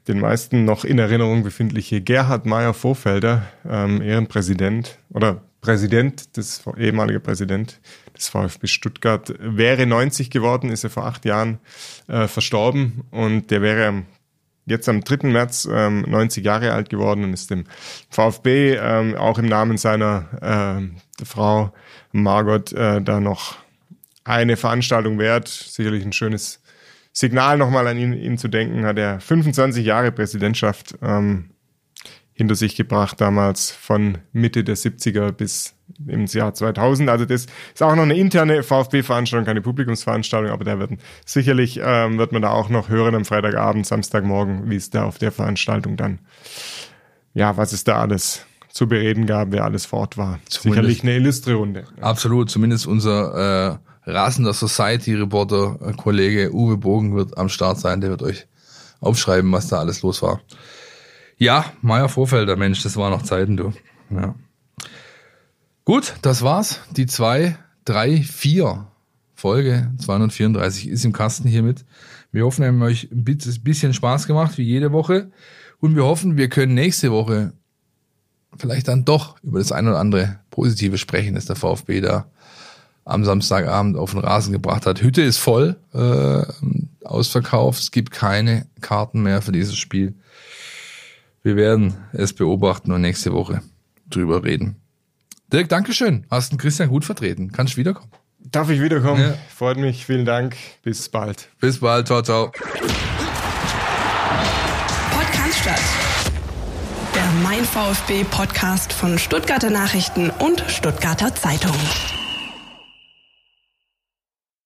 den meisten noch in Erinnerung befindliche Gerhard Meyer Vorfelder, ähm, Ehrenpräsident oder Präsident, des ehemalige Präsident des VfB Stuttgart, wäre 90 geworden, ist er vor acht Jahren äh, verstorben und der wäre jetzt am 3. März ähm, 90 Jahre alt geworden und ist dem VfB ähm, auch im Namen seiner äh, Frau Margot äh, da noch eine Veranstaltung wert. Sicherlich ein schönes Signal nochmal an ihn, ihn zu denken. Hat er 25 Jahre Präsidentschaft ähm, hinter sich gebracht, damals von Mitte der 70er bis ins Jahr 2000. Also das ist auch noch eine interne VfB-Veranstaltung, keine Publikumsveranstaltung, aber da werden sicherlich ähm, wird man da auch noch hören am Freitagabend, Samstagmorgen, wie es da auf der Veranstaltung dann, ja, was es da alles zu bereden gab, wer alles fort war. Zumindest, sicherlich eine illustre Runde. Absolut, zumindest unser äh, rasender Society-Reporter, äh, Kollege Uwe Bogen wird am Start sein, der wird euch aufschreiben, was da alles los war. Ja, Meier Vorfelder, Mensch, das waren noch Zeiten, du. Ja. Gut, das war's. Die zwei, drei, vier Folge 234 ist im Kasten hiermit. Wir hoffen, wir haben euch ein bisschen Spaß gemacht, wie jede Woche. Und wir hoffen, wir können nächste Woche vielleicht dann doch über das ein oder andere Positive sprechen, das der VfB da am Samstagabend auf den Rasen gebracht hat. Hütte ist voll, äh, ausverkauft. Es gibt keine Karten mehr für dieses Spiel. Wir werden es beobachten und nächste Woche drüber reden. Dirk, Dankeschön. Hast den Christian gut vertreten. Kannst du wiederkommen. Darf ich wiederkommen? Ja. Freut mich. Vielen Dank. Bis bald. Bis bald. Ciao, ciao. Podcast statt. Der Mein VfB Podcast von Stuttgarter Nachrichten und Stuttgarter Zeitung.